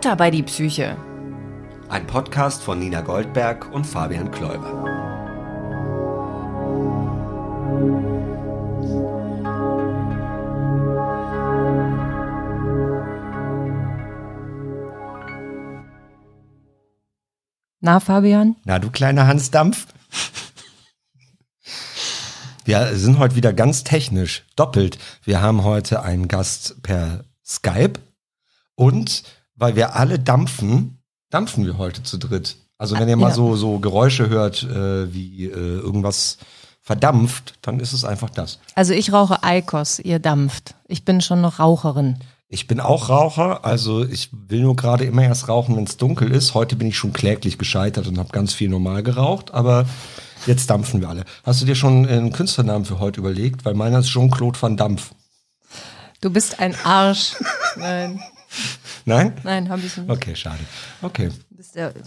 Butter bei die Psyche. Ein Podcast von Nina Goldberg und Fabian Kläuber. Na, Fabian? Na, du kleiner Hans Dampf. Wir sind heute wieder ganz technisch, doppelt. Wir haben heute einen Gast per Skype und weil wir alle dampfen, dampfen wir heute zu dritt. Also wenn ihr mal Ja. so, so Geräusche hört, äh, wie äh, irgendwas verdampft, dann ist es einfach das. Also ich rauche Eikos, ihr dampft. Ich bin schon noch Raucherin. Ich bin auch Raucher, also ich will nur gerade immer erst rauchen, wenn es dunkel ist. Heute bin ich schon kläglich gescheitert und habe ganz viel normal geraucht, aber jetzt dampfen wir alle. Hast du dir schon einen Künstlernamen für heute überlegt? Weil meiner ist Jean-Claude Van Dampf. Du bist ein Arsch. Nein, Nein? nein, hab ich nicht. Okay, schade. Okay.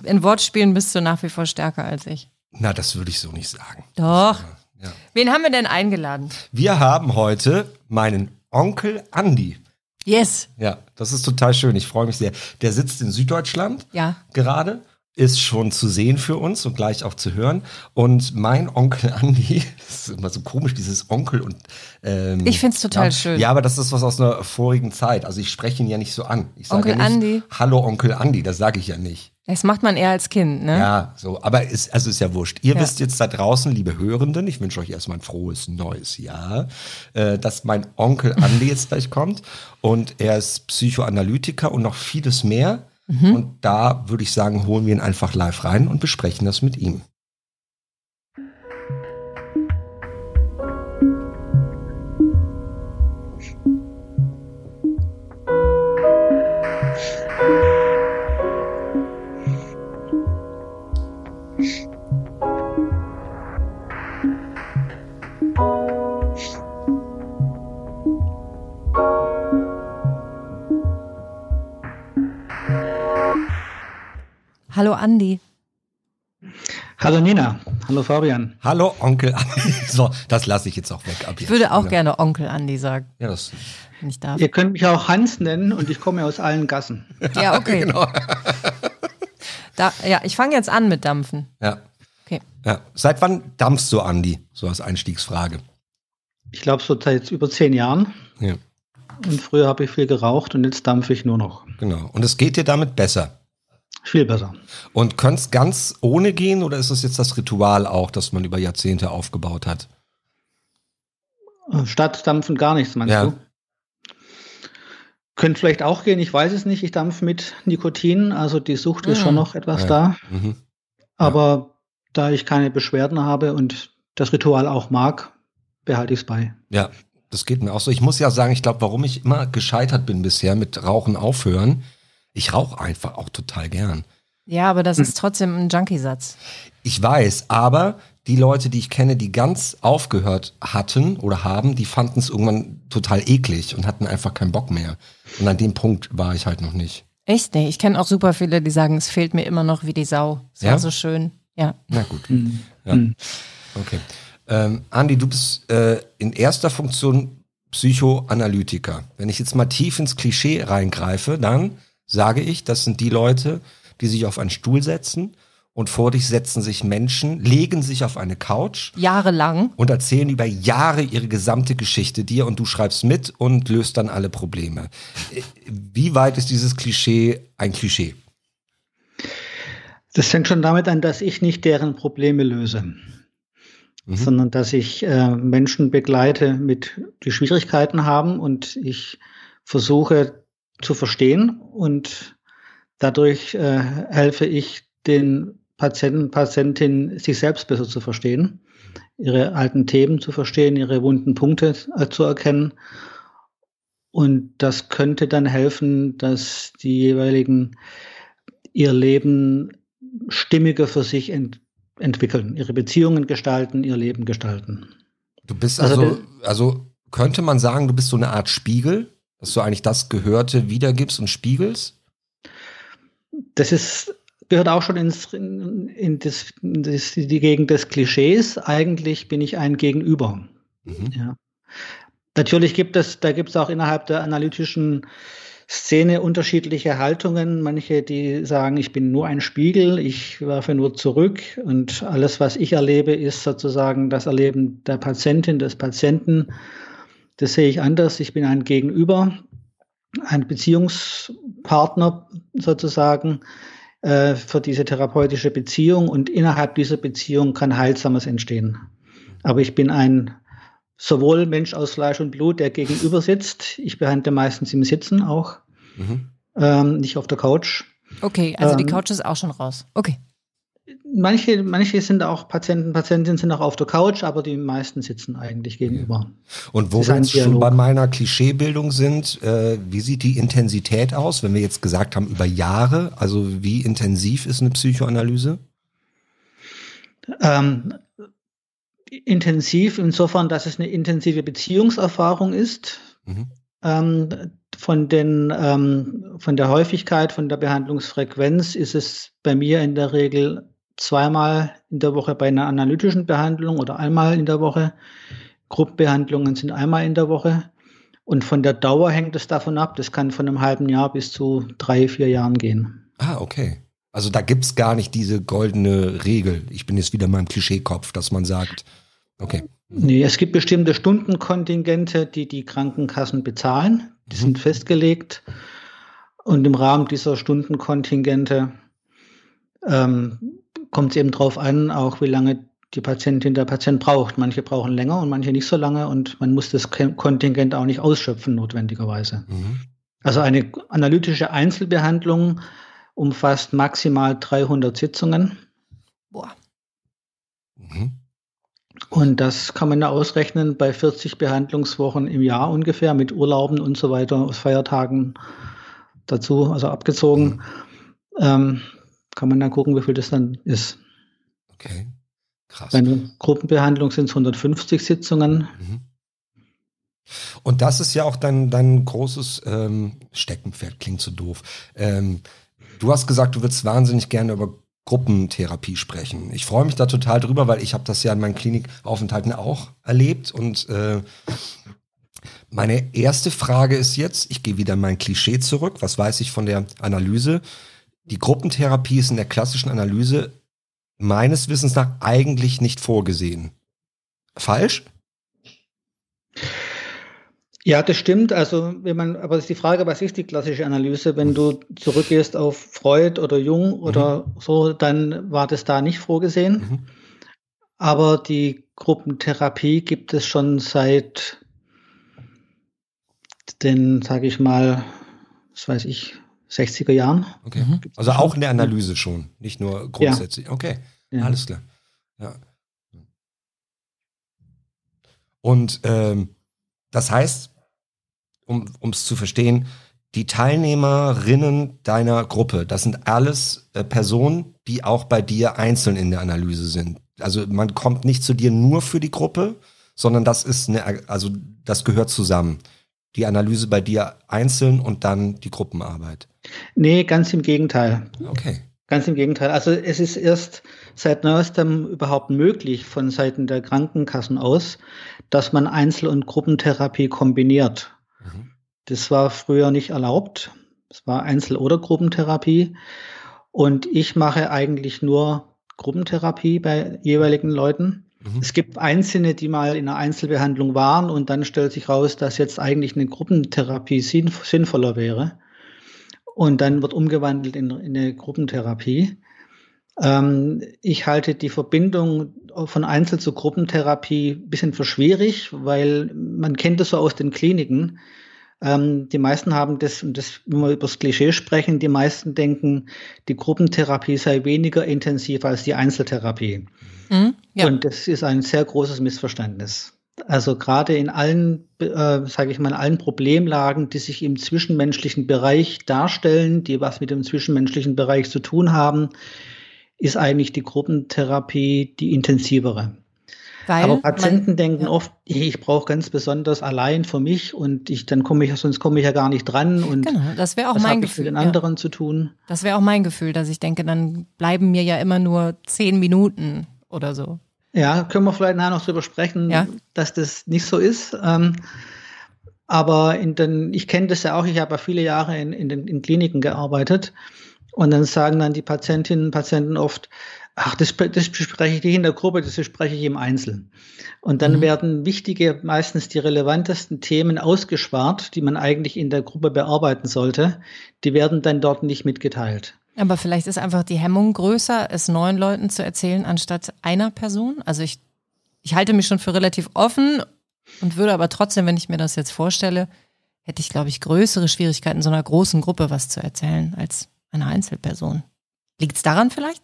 In Wortspielen bist du nach wie vor stärker als ich. Na, das würde ich so nicht sagen. Doch. Ja. Wen haben wir denn eingeladen? Wir haben heute meinen Onkel Andi. Yes. Ja, das ist total schön. Ich freue mich sehr. Der sitzt in Süddeutschland Ja. gerade, ist schon zu sehen für uns und gleich auch zu hören. Und mein Onkel Andi, das ist immer so komisch, dieses Onkel und ähm, Ich find's total ja, schön. Ja, aber das ist was aus einer vorigen Zeit. Also ich spreche ihn ja nicht so an. Ich sage Onkel ja nicht, Andi? Hallo Onkel Andi, das sage ich ja nicht. Das macht man eher als Kind, ne? Ja, so, aber ist, also ist ja wurscht. Ihr Ja. wisst jetzt da draußen, liebe Hörenden, ich wünsche euch erstmal ein frohes neues Jahr, äh, dass mein Onkel Andi jetzt gleich kommt und er ist Psychoanalytiker und noch vieles mehr. Mhm. Und da würde ich sagen, holen wir ihn einfach live rein und besprechen das mit ihm. Hallo Andi. Hallo Nina, hallo Fabian. Hallo Onkel Andi. So, das lasse ich jetzt auch weg ab Ich jetzt. würde auch ja. gerne Onkel Andi sagen, Ja, das, wenn ich darf. Ihr könnt mich auch Hans nennen und ich komme aus allen Gassen. Ja, okay. genau. Da, ja, ich fange jetzt an mit Dampfen. Ja, Okay. ja. Seit wann dampfst du, Andi? So als Einstiegsfrage. Ich glaube so seit über zehn Jahren. Ja, Und früher habe ich viel geraucht und jetzt dampfe ich nur noch. genau. Und es geht dir damit besser. Viel besser. Und könnte es ganz ohne gehen oder ist es jetzt das Ritual auch, das man über Jahrzehnte aufgebaut hat? Statt dampfen gar nichts, meinst Ja. du? Könnte vielleicht auch gehen, ich weiß es nicht. Ich dampfe mit Nikotin, also die Sucht ist Mhm. schon noch etwas Ja. da. Mhm. Aber da ich keine Beschwerden habe und das Ritual auch mag, behalte ich es bei. Ja, das geht mir auch so. Ich muss ja sagen, ich glaube, warum ich immer gescheitert bin bisher mit Rauchen aufhören, ich rauche einfach auch total gern. Ja, aber das ist trotzdem ein Junkie-Satz. Ich weiß, aber die Leute, die ich kenne, die ganz aufgehört hatten oder haben, die fanden es irgendwann total eklig und hatten einfach keinen Bock mehr. Und an dem Punkt war ich halt noch nicht. Echt? Nee, ich kenne auch super viele, die sagen, es fehlt mir immer noch wie die Sau. Es Ja? war so schön. Ja. Na gut. Mhm. Ja. Mhm. Okay. Ähm, Andi, du bist äh, in erster Funktion Psychoanalytiker. Wenn ich jetzt mal tief ins Klischee reingreife, dann sage ich, das sind die Leute, die sich auf einen Stuhl setzen und vor dich setzen sich Menschen, legen sich auf eine Couch Jahrelang. und erzählen über Jahre ihre gesamte Geschichte dir und du schreibst mit und löst dann alle Probleme. Wie weit ist dieses Klischee ein Klischee? Das fängt schon damit an, dass ich nicht deren Probleme löse, Mhm. sondern dass ich äh, Menschen begleite, mit die Schwierigkeiten haben und ich versuche zu verstehen und dadurch äh, helfe ich den Patienten, Patientinnen, sich selbst besser zu verstehen, ihre alten Themen zu verstehen, ihre wunden Punkte äh, zu erkennen. Und das könnte dann helfen, dass die jeweiligen ihr Leben stimmiger für sich ent entwickeln, ihre Beziehungen gestalten, ihr Leben gestalten. Du bist Also also, also könnte man sagen, du bist so eine Art Spiegel, dass du eigentlich das Gehörte wiedergibst und spiegelst? Das ist, gehört auch schon ins, in, in, das, in das, die Gegend des Klischees. Eigentlich bin ich ein Gegenüber. Mhm. Ja. Natürlich gibt es, da gibt es auch innerhalb der analytischen Szene unterschiedliche Haltungen. Manche, die sagen, ich bin nur ein Spiegel, ich werfe nur zurück und alles, was ich erlebe, ist sozusagen das Erleben der Patientin, des Patienten. Das sehe ich anders. Ich bin ein Gegenüber, ein Beziehungspartner sozusagen äh, für diese therapeutische Beziehung und innerhalb dieser Beziehung kann Heilsames entstehen. Aber ich bin ein sowohl Mensch aus Fleisch und Blut, der gegenüber sitzt. Ich behandle meistens im Sitzen auch, mhm. ähm, nicht auf der Couch. Okay, also ähm, die Couch ist auch schon raus. Okay. Manche, manche sind auch Patienten, Patientinnen sind auch auf der Couch, aber die meisten sitzen eigentlich gegenüber. Und wo wir jetzt schon bei meiner Klischeebildung sind, äh, wie sieht die Intensität aus, wenn wir jetzt gesagt haben über Jahre? Also wie intensiv ist eine Psychoanalyse? Ähm, intensiv insofern, dass es eine intensive Beziehungserfahrung ist. Mhm. Ähm, von, den, ähm, von der Häufigkeit, von der Behandlungsfrequenz ist es bei mir in der Regel zweimal in der Woche bei einer analytischen Behandlung oder einmal in der Woche. Gruppenbehandlungen sind einmal in der Woche. Und von der Dauer hängt es davon ab. Das kann von einem halben Jahr bis zu drei, vier Jahren gehen. Ah, okay. Also da gibt es gar nicht diese goldene Regel. Ich bin jetzt wieder in meinem Klischeekopf, dass man sagt, Okay. Nee, es gibt bestimmte Stundenkontingente, die die Krankenkassen bezahlen. Die mhm. sind festgelegt. Und im Rahmen dieser Stundenkontingente ähm, kommt es eben darauf an, auch wie lange die Patientin der Patient braucht. Manche brauchen länger und manche nicht so lange und man muss das Kontingent auch nicht ausschöpfen notwendigerweise. Mhm. Also eine analytische Einzelbehandlung umfasst maximal 300 Sitzungen. Boah. Mhm. Und das kann man ja ausrechnen bei 40 Behandlungswochen im Jahr ungefähr mit Urlauben und so weiter, aus Feiertagen dazu, also abgezogen. Ähm, kann man dann gucken, wie viel das dann ist. Okay, krass. Bei einer Gruppenbehandlung sind es 150 Sitzungen. Mhm. Und das ist ja auch dein, dein großes ähm, Steckenpferd, klingt so doof. Ähm, du hast gesagt, du würdest wahnsinnig gerne über Gruppentherapie sprechen. Ich freue mich da total drüber, weil ich habe das ja in meinen Klinikaufenthalten auch erlebt. Und äh, meine erste Frage ist jetzt, ich gehe wieder in mein Klischee zurück. Was weiß ich von der Analyse? Die Gruppentherapie ist in der klassischen Analyse meines Wissens nach eigentlich nicht vorgesehen. Falsch? Ja, das stimmt. Also, wenn man, aber ist die Frage, was ist die klassische Analyse? Wenn du zurückgehst auf Freud oder Jung oder mhm. so, dann war das da nicht vorgesehen. Mhm. Aber die Gruppentherapie gibt es schon seit den, sage ich mal, was weiß ich, 60er Jahren. Okay. Mhm. Also auch in der Analyse schon, nicht nur grundsätzlich. Ja. Okay, ja. alles klar. Ja. Und ähm, das heißt, um es zu verstehen, die Teilnehmerinnen deiner Gruppe, das sind alles äh, Personen, die auch bei dir einzeln in der Analyse sind. Also man kommt nicht zu dir nur für die Gruppe, sondern das ist eine, also das gehört zusammen. Die Analyse bei dir einzeln und dann die Gruppenarbeit. Nee, ganz im Gegenteil. Okay. Ganz im Gegenteil. Also es ist erst seit neuestem überhaupt möglich von Seiten der Krankenkassen aus, dass man Einzel- und Gruppentherapie kombiniert. Mhm. Das war früher nicht erlaubt. Es war Einzel- oder Gruppentherapie. Und ich mache eigentlich nur Gruppentherapie bei jeweiligen Leuten. Mhm. Es gibt Einzelne, die mal in einer Einzelbehandlung waren und dann stellt sich raus, dass jetzt eigentlich eine Gruppentherapie sinnvoller wäre. Und dann wird umgewandelt in, in eine Gruppentherapie. Ähm, ich halte die Verbindung von Einzel- zu Gruppentherapie ein bisschen für schwierig, weil man kennt das so aus den Kliniken. Ähm, die meisten haben das, und das, wenn wir über das Klischee sprechen, die meisten denken, die Gruppentherapie sei weniger intensiv als die Einzeltherapie. Mhm, ja. Und das ist ein sehr großes Missverständnis. Also gerade in allen, äh, sage ich mal, in allen Problemlagen, die sich im zwischenmenschlichen Bereich darstellen, die was mit dem zwischenmenschlichen Bereich zu tun haben, ist eigentlich die Gruppentherapie die intensivere. Weil Aber Patienten man, denken ja. oft, ich brauche ganz besonders allein für mich und ich dann komme ich, sonst komme ich ja gar nicht dran und genau, das wäre auch mein Gefühl, mit den anderen ja. zu tun. Das wäre auch mein Gefühl, dass ich denke, dann bleiben mir ja immer nur zehn Minuten oder so. Ja, können wir vielleicht nachher noch drüber sprechen, ja. dass das nicht so ist. Ähm, Aber in den, ich kenne das ja auch, ich habe ja viele Jahre in, in den in Kliniken gearbeitet. Und dann sagen dann die Patientinnen und Patienten oft, ach, das, das bespreche ich nicht in der Gruppe, das bespreche ich im Einzelnen. Und dann mhm. werden wichtige, meistens die relevantesten Themen ausgespart, die man eigentlich in der Gruppe bearbeiten sollte. Die werden dann dort nicht mitgeteilt. Aber vielleicht ist einfach die Hemmung größer, es neun Leuten zu erzählen, anstatt einer Person. Also ich, ich halte mich schon für relativ offen und würde aber trotzdem, wenn ich mir das jetzt vorstelle, hätte ich, glaube ich, größere Schwierigkeiten, so einer großen Gruppe was zu erzählen als einer Einzelperson. Liegt es daran vielleicht?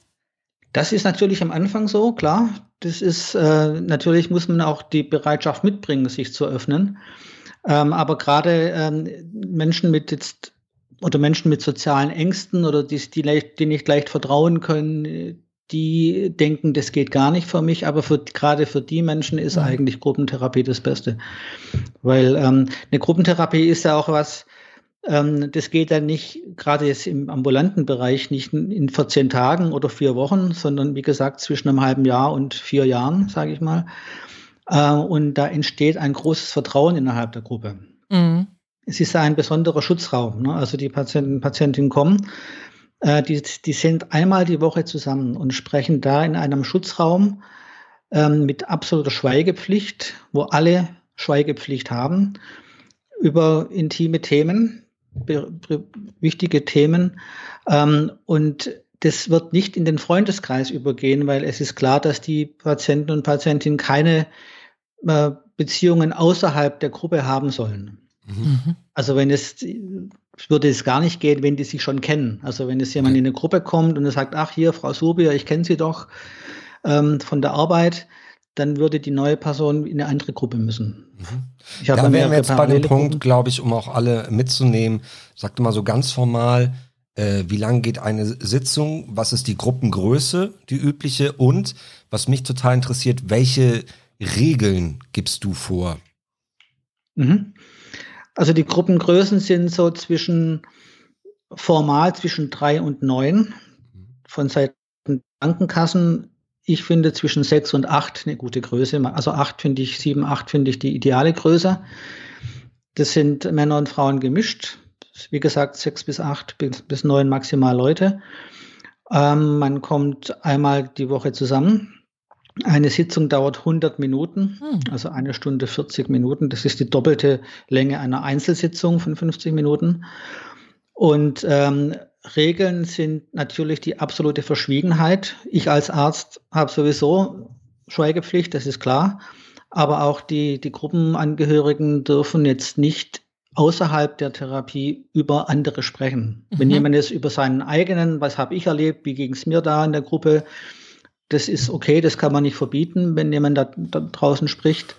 Das ist natürlich am Anfang so, klar. Das ist äh, natürlich muss man auch die Bereitschaft mitbringen, sich zu öffnen. Ähm, aber gerade ähm, Menschen mit jetzt oder Menschen mit sozialen Ängsten oder die, die, die nicht leicht vertrauen können, die denken, das geht gar nicht für mich, aber für, gerade für die Menschen ist mhm. eigentlich Gruppentherapie das Beste. Weil ähm, eine Gruppentherapie ist ja auch was, ähm, das geht dann nicht, gerade jetzt im ambulanten Bereich, nicht in 14 Tagen oder vier Wochen, sondern wie gesagt zwischen einem halben Jahr und vier Jahren, sage ich mal. Äh, und da entsteht ein großes Vertrauen innerhalb der Gruppe. Mhm. Es ist ein besonderer Schutzraum. Ne? Also die Patienten und Patientinnen kommen, äh, die, die sind einmal die Woche zusammen und sprechen da in einem Schutzraum ähm, mit absoluter Schweigepflicht, wo alle Schweigepflicht haben, über intime Themen, wichtige Themen. Ähm, und das wird nicht in den Freundeskreis übergehen, weil es ist klar, dass die Patienten und Patientinnen keine äh, Beziehungen außerhalb der Gruppe haben sollen. Mhm. Also wenn es würde es gar nicht gehen, wenn die sich schon kennen. Also wenn es jemand in eine Gruppe kommt und er sagt, ach hier, Frau Subier, ich kenne Sie doch ähm, von der Arbeit, dann würde die neue Person in eine andere Gruppe müssen. Mhm. Ich da wären wir jetzt bei dem Punkt, glaube ich, um auch alle mitzunehmen, sagte mal so ganz formal, äh, wie lange geht eine Sitzung, was ist die Gruppengröße, die übliche und was mich total interessiert, welche Regeln gibst du vor? Mhm. Also die Gruppengrößen sind so zwischen formal zwischen drei und neun von Seiten Krankenkassen ich finde zwischen sechs und acht eine gute Größe. Also acht finde ich, sieben, acht finde ich die ideale Größe. Das sind Männer und Frauen gemischt. Wie gesagt, sechs bis acht bis, bis neun maximal Leute. Ähm, man kommt einmal die Woche zusammen. Eine Sitzung dauert 100 Minuten, hm. also eine Stunde 40 Minuten. Das ist die doppelte Länge einer Einzelsitzung von 50 Minuten. Und ähm, Regeln sind natürlich die absolute Verschwiegenheit. Ich als Arzt habe sowieso Schweigepflicht, das ist klar. Aber auch die, die Gruppenangehörigen dürfen jetzt nicht außerhalb der Therapie über andere sprechen. Mhm. Wenn jemand jetzt über seinen eigenen, was habe ich erlebt, wie ging es mir da in der Gruppe, das ist okay, das kann man nicht verbieten, wenn jemand da, da draußen spricht.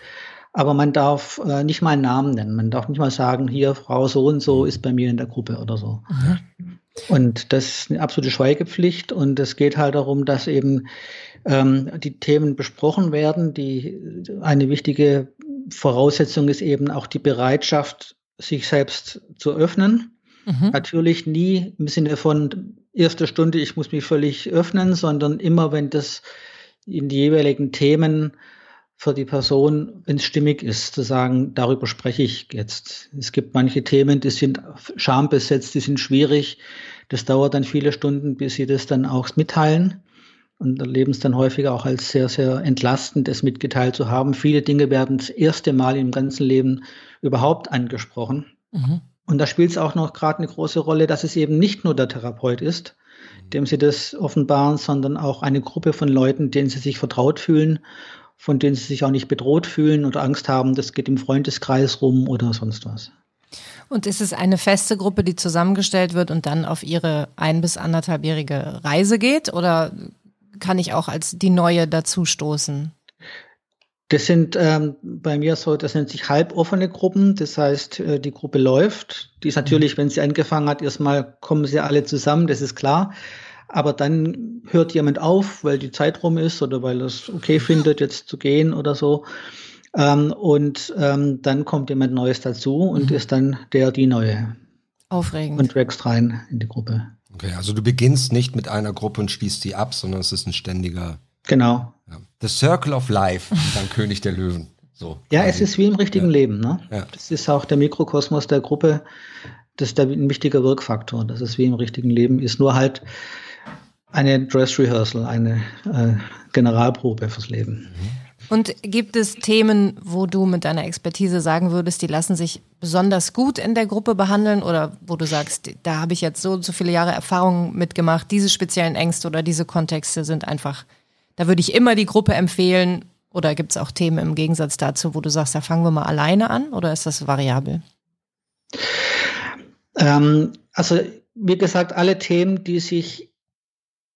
Aber man darf äh, nicht mal einen Namen nennen. Man darf nicht mal sagen, hier, Frau so und so ist bei mir in der Gruppe oder so. Mhm. Und das ist eine absolute Schweigepflicht. Und es geht halt darum, dass eben ähm, die Themen besprochen werden. Die, eine wichtige Voraussetzung ist eben auch die Bereitschaft, sich selbst zu öffnen. Mhm. Natürlich nie im Sinne von erster Stunde, ich muss mich völlig öffnen, sondern immer, wenn das in die jeweiligen Themen für die Person, wenn es stimmig ist, zu sagen, darüber spreche ich jetzt. Es gibt manche Themen, die sind schambesetzt, die sind schwierig. Das dauert dann viele Stunden, bis sie das dann auch mitteilen und erleben es dann häufig auch als sehr, sehr entlastend, es mitgeteilt zu haben. Viele Dinge werden das erste Mal im ganzen Leben überhaupt angesprochen. Mhm. Und da spielt es auch noch gerade eine große Rolle, dass es eben nicht nur der Therapeut ist, dem sie das offenbaren, sondern auch eine Gruppe von Leuten, denen sie sich vertraut fühlen von denen sie sich auch nicht bedroht fühlen oder Angst haben, das geht im Freundeskreis rum oder sonst was. Und ist es eine feste Gruppe, die zusammengestellt wird und dann auf ihre ein- bis anderthalbjährige Reise geht? Oder kann ich auch als die neue dazustoßen? Das sind ähm, bei mir so, das nennt sich halboffene Gruppen. Das heißt, äh, die Gruppe läuft. Die ist natürlich, wenn sie angefangen hat, erstmal kommen sie alle zusammen, das ist klar aber dann hört jemand auf, weil die Zeit rum ist oder weil er es okay findet, jetzt zu gehen oder so. Ähm, und ähm, dann kommt jemand Neues dazu und mhm. ist dann der, die Neue. Aufregend. Und wächst rein in die Gruppe. Okay, also du beginnst nicht mit einer Gruppe und schließt sie ab, sondern es ist ein ständiger. Genau. Ja. The Circle of Life, dann König der Löwen. So, Ja, quasi. es ist wie im richtigen Ja. Leben. Ne? Ja. Das ist auch der Mikrokosmos der Gruppe. Das ist ein wichtiger Wirkfaktor, dass es wie im richtigen Leben ist. Nur halt eine Dress Rehearsal, eine äh, Generalprobe fürs Leben. Und gibt es Themen, wo du mit deiner Expertise sagen würdest, die lassen sich besonders gut in der Gruppe behandeln oder wo du sagst, da habe ich jetzt so und so viele Jahre Erfahrung mitgemacht, diese speziellen Ängste oder diese Kontexte sind einfach, da würde ich immer die Gruppe empfehlen oder gibt es auch Themen im Gegensatz dazu, wo du sagst, da fangen wir mal alleine an oder ist das variabel? Ähm, also, wie gesagt, alle Themen, die sich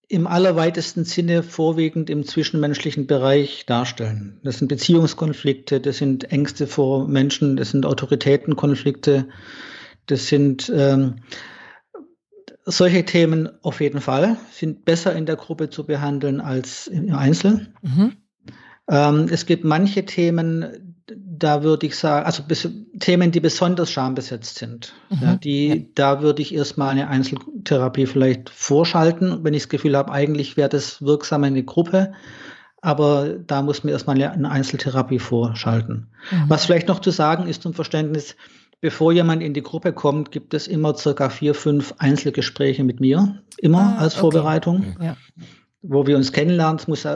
im allerweitesten Sinne vorwiegend im zwischenmenschlichen Bereich darstellen. Das sind Beziehungskonflikte, das sind Ängste vor Menschen, das sind Autoritätenkonflikte, das sind ähm, solche Themen auf jeden Fall, sind besser in der Gruppe zu behandeln als im Einzel. Mhm. Ähm, es gibt manche Themen, da würde ich sagen, also Themen, die besonders schambesetzt sind. Mhm. Ja, die, Da würde ich erstmal eine Einzeltherapie vielleicht vorschalten, wenn ich das Gefühl habe, eigentlich wäre das wirksam in eine Gruppe. Aber da muss man erstmal eine Einzeltherapie vorschalten. Mhm. Was vielleicht noch zu sagen ist zum Verständnis, bevor jemand in die Gruppe kommt, gibt es immer circa vier, fünf Einzelgespräche mit mir, immer Ah, als okay. Vorbereitung Ja. wo wir uns kennenlernen. Es muss,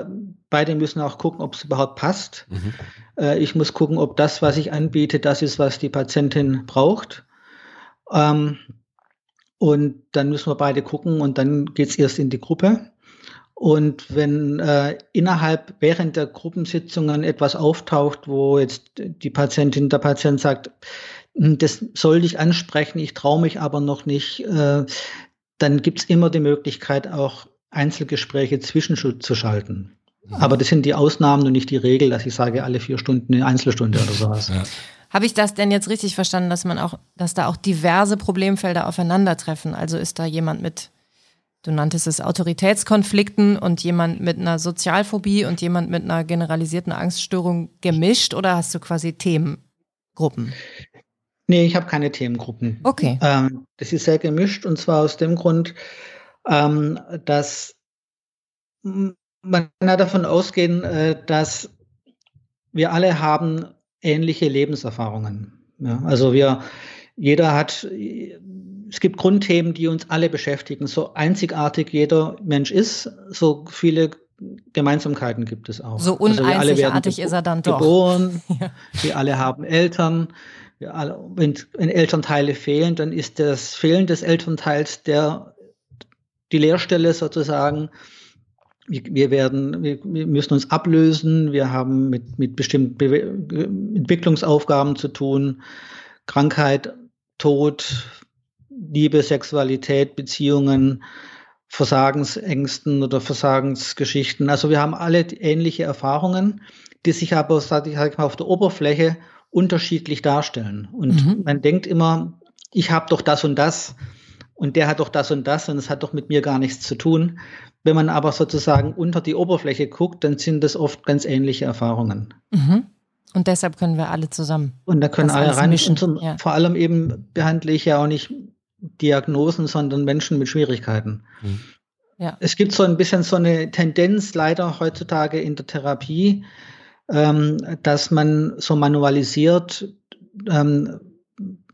beide müssen auch gucken, ob es überhaupt passt. Mhm. Äh, ich muss gucken, ob das, was ich anbiete, das ist, was die Patientin braucht. Ähm, und dann müssen wir beide gucken und dann geht's erst in die Gruppe. Und wenn äh, innerhalb, während der Gruppensitzungen etwas auftaucht, wo jetzt die Patientin, der Patient sagt, "Hm, das sollte ich ansprechen, ich traue mich aber noch nicht, äh, dann gibt's immer die Möglichkeit, auch Einzelgespräche zwischenzuschalten. Aber das sind die Ausnahmen und nicht die Regel, dass ich sage, alle vier Stunden eine Einzelstunde oder sowas. Ja. Habe ich das denn jetzt richtig verstanden, dass man auch, dass da auch diverse Problemfelder aufeinandertreffen? Also ist da jemand mit, du nanntest es Autoritätskonflikten und jemand mit einer Sozialphobie und jemand mit einer generalisierten Angststörung gemischt oder hast du quasi Themengruppen? Nee, ich habe keine Themengruppen. Okay. Ähm, das ist sehr gemischt und zwar aus dem Grund, ähm, dass man kann ja davon ausgehen, äh, dass wir alle haben ähnliche Lebenserfahrungen. Ja, also wir, jeder hat, es gibt Grundthemen, die uns alle beschäftigen. So einzigartig jeder Mensch ist, so viele Gemeinsamkeiten gibt es auch. So Also uneinzigartig ist er dann doch. Geboren, Ja. wir alle haben Eltern. Wenn, wenn Elternteile fehlen, dann ist das Fehlen des Elternteils der, die Leerstelle sozusagen. Wir, werden, wir, wir müssen uns ablösen. Wir haben mit, mit bestimmten Bewe Entwicklungsaufgaben zu tun. Krankheit, Tod, Liebe, Sexualität, Beziehungen, Versagensängsten oder Versagensgeschichten. Also wir haben alle ähnliche Erfahrungen, die sich aber, sag ich mal, auf der Oberfläche unterschiedlich darstellen. Und Mhm. man denkt immer, ich habe doch das und das und der hat doch das und das und es hat doch mit mir gar nichts zu tun. Wenn man aber sozusagen unter die Oberfläche guckt, dann sind das oft ganz ähnliche Erfahrungen. Mhm. Und deshalb können wir alle zusammen. Und da können alle rein. mischen, Und zum, ja. Vor allem eben behandle ich ja auch nicht Diagnosen, sondern Menschen mit Schwierigkeiten. Mhm. Ja. Es gibt so ein bisschen so eine Tendenz leider heutzutage in der Therapie, ähm, dass man so manualisiert ähm,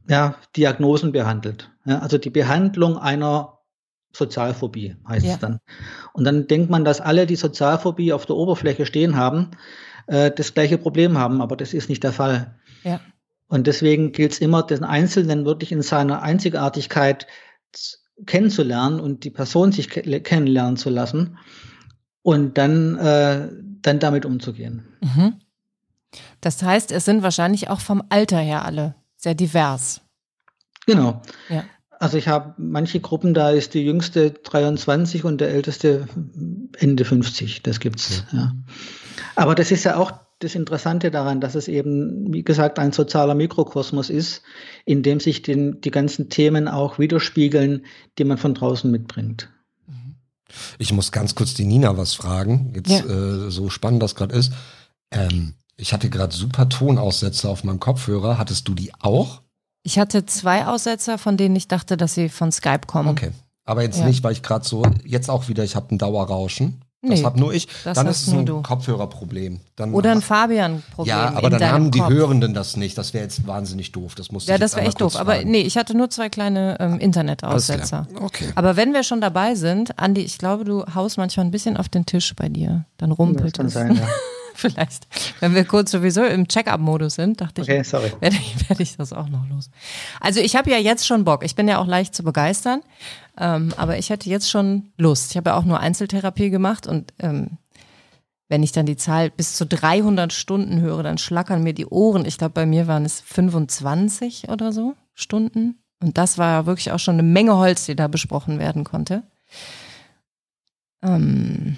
ja, Diagnosen behandelt. Ja, also die Behandlung einer Sozialphobie heißt Ja. es dann. Und dann denkt man, dass alle, die Sozialphobie auf der Oberfläche stehen haben, äh, das gleiche Problem haben, aber das ist nicht der Fall. Ja. Und deswegen gilt es immer, den Einzelnen wirklich in seiner Einzigartigkeit kennenzulernen und die Person sich ke kennenlernen zu lassen und dann, äh, dann damit umzugehen. Mhm. Das heißt, es sind wahrscheinlich auch vom Alter her alle sehr divers. Genau. Ja. Also ich habe manche Gruppen, da ist die jüngste 23 und der älteste Ende 50. Das gibt's. Ja. Aber das ist ja auch das Interessante daran, dass es eben, wie gesagt, ein sozialer Mikrokosmos ist, in dem sich den, die ganzen Themen auch widerspiegeln, die man von draußen mitbringt. Ich muss ganz kurz die Nina was fragen, jetzt Ja. äh, so spannend das gerade ist. Ähm, ich hatte gerade super Tonaussätze auf meinem Kopfhörer. Hattest du die auch? Ich hatte zwei Aussetzer, von denen ich dachte, dass sie von Skype kommen. Okay. Aber jetzt Ja. nicht, weil ich gerade so, jetzt auch wieder, ich habe ein Dauerrauschen. Das Nee, hab nur ich. das Dann ist es nur ein du. Kopfhörerproblem. Dann Oder ein Fabian-Problem. Ja, aber in dann haben die Kopf. Hörenden das nicht. Das wäre jetzt wahnsinnig doof. Das musste Ja, das wäre echt doof. kurz Aber fragen. nee, ich hatte nur zwei kleine ähm, Internetaussetzer. Okay. Aber wenn wir schon dabei sind, Andi, ich glaube, du haust manchmal ein bisschen auf den Tisch bei dir. Dann Das rumpelt kann es. sein, ja. Vielleicht. Wenn wir kurz sowieso im Check-up-Modus sind, dachte Okay, ich, sorry. werde ich, werde ich das auch noch los. Also ich habe ja jetzt schon Bock. Ich bin ja auch leicht zu begeistern. Ähm, aber ich hätte jetzt schon Lust. Ich habe ja auch nur Einzeltherapie gemacht und ähm, wenn ich dann die Zahl bis zu 300 Stunden höre, dann schlackern mir die Ohren. Ich glaube, bei mir waren es 25 oder so Stunden. Und das war ja wirklich auch schon eine Menge Holz, die da besprochen werden konnte. Ähm,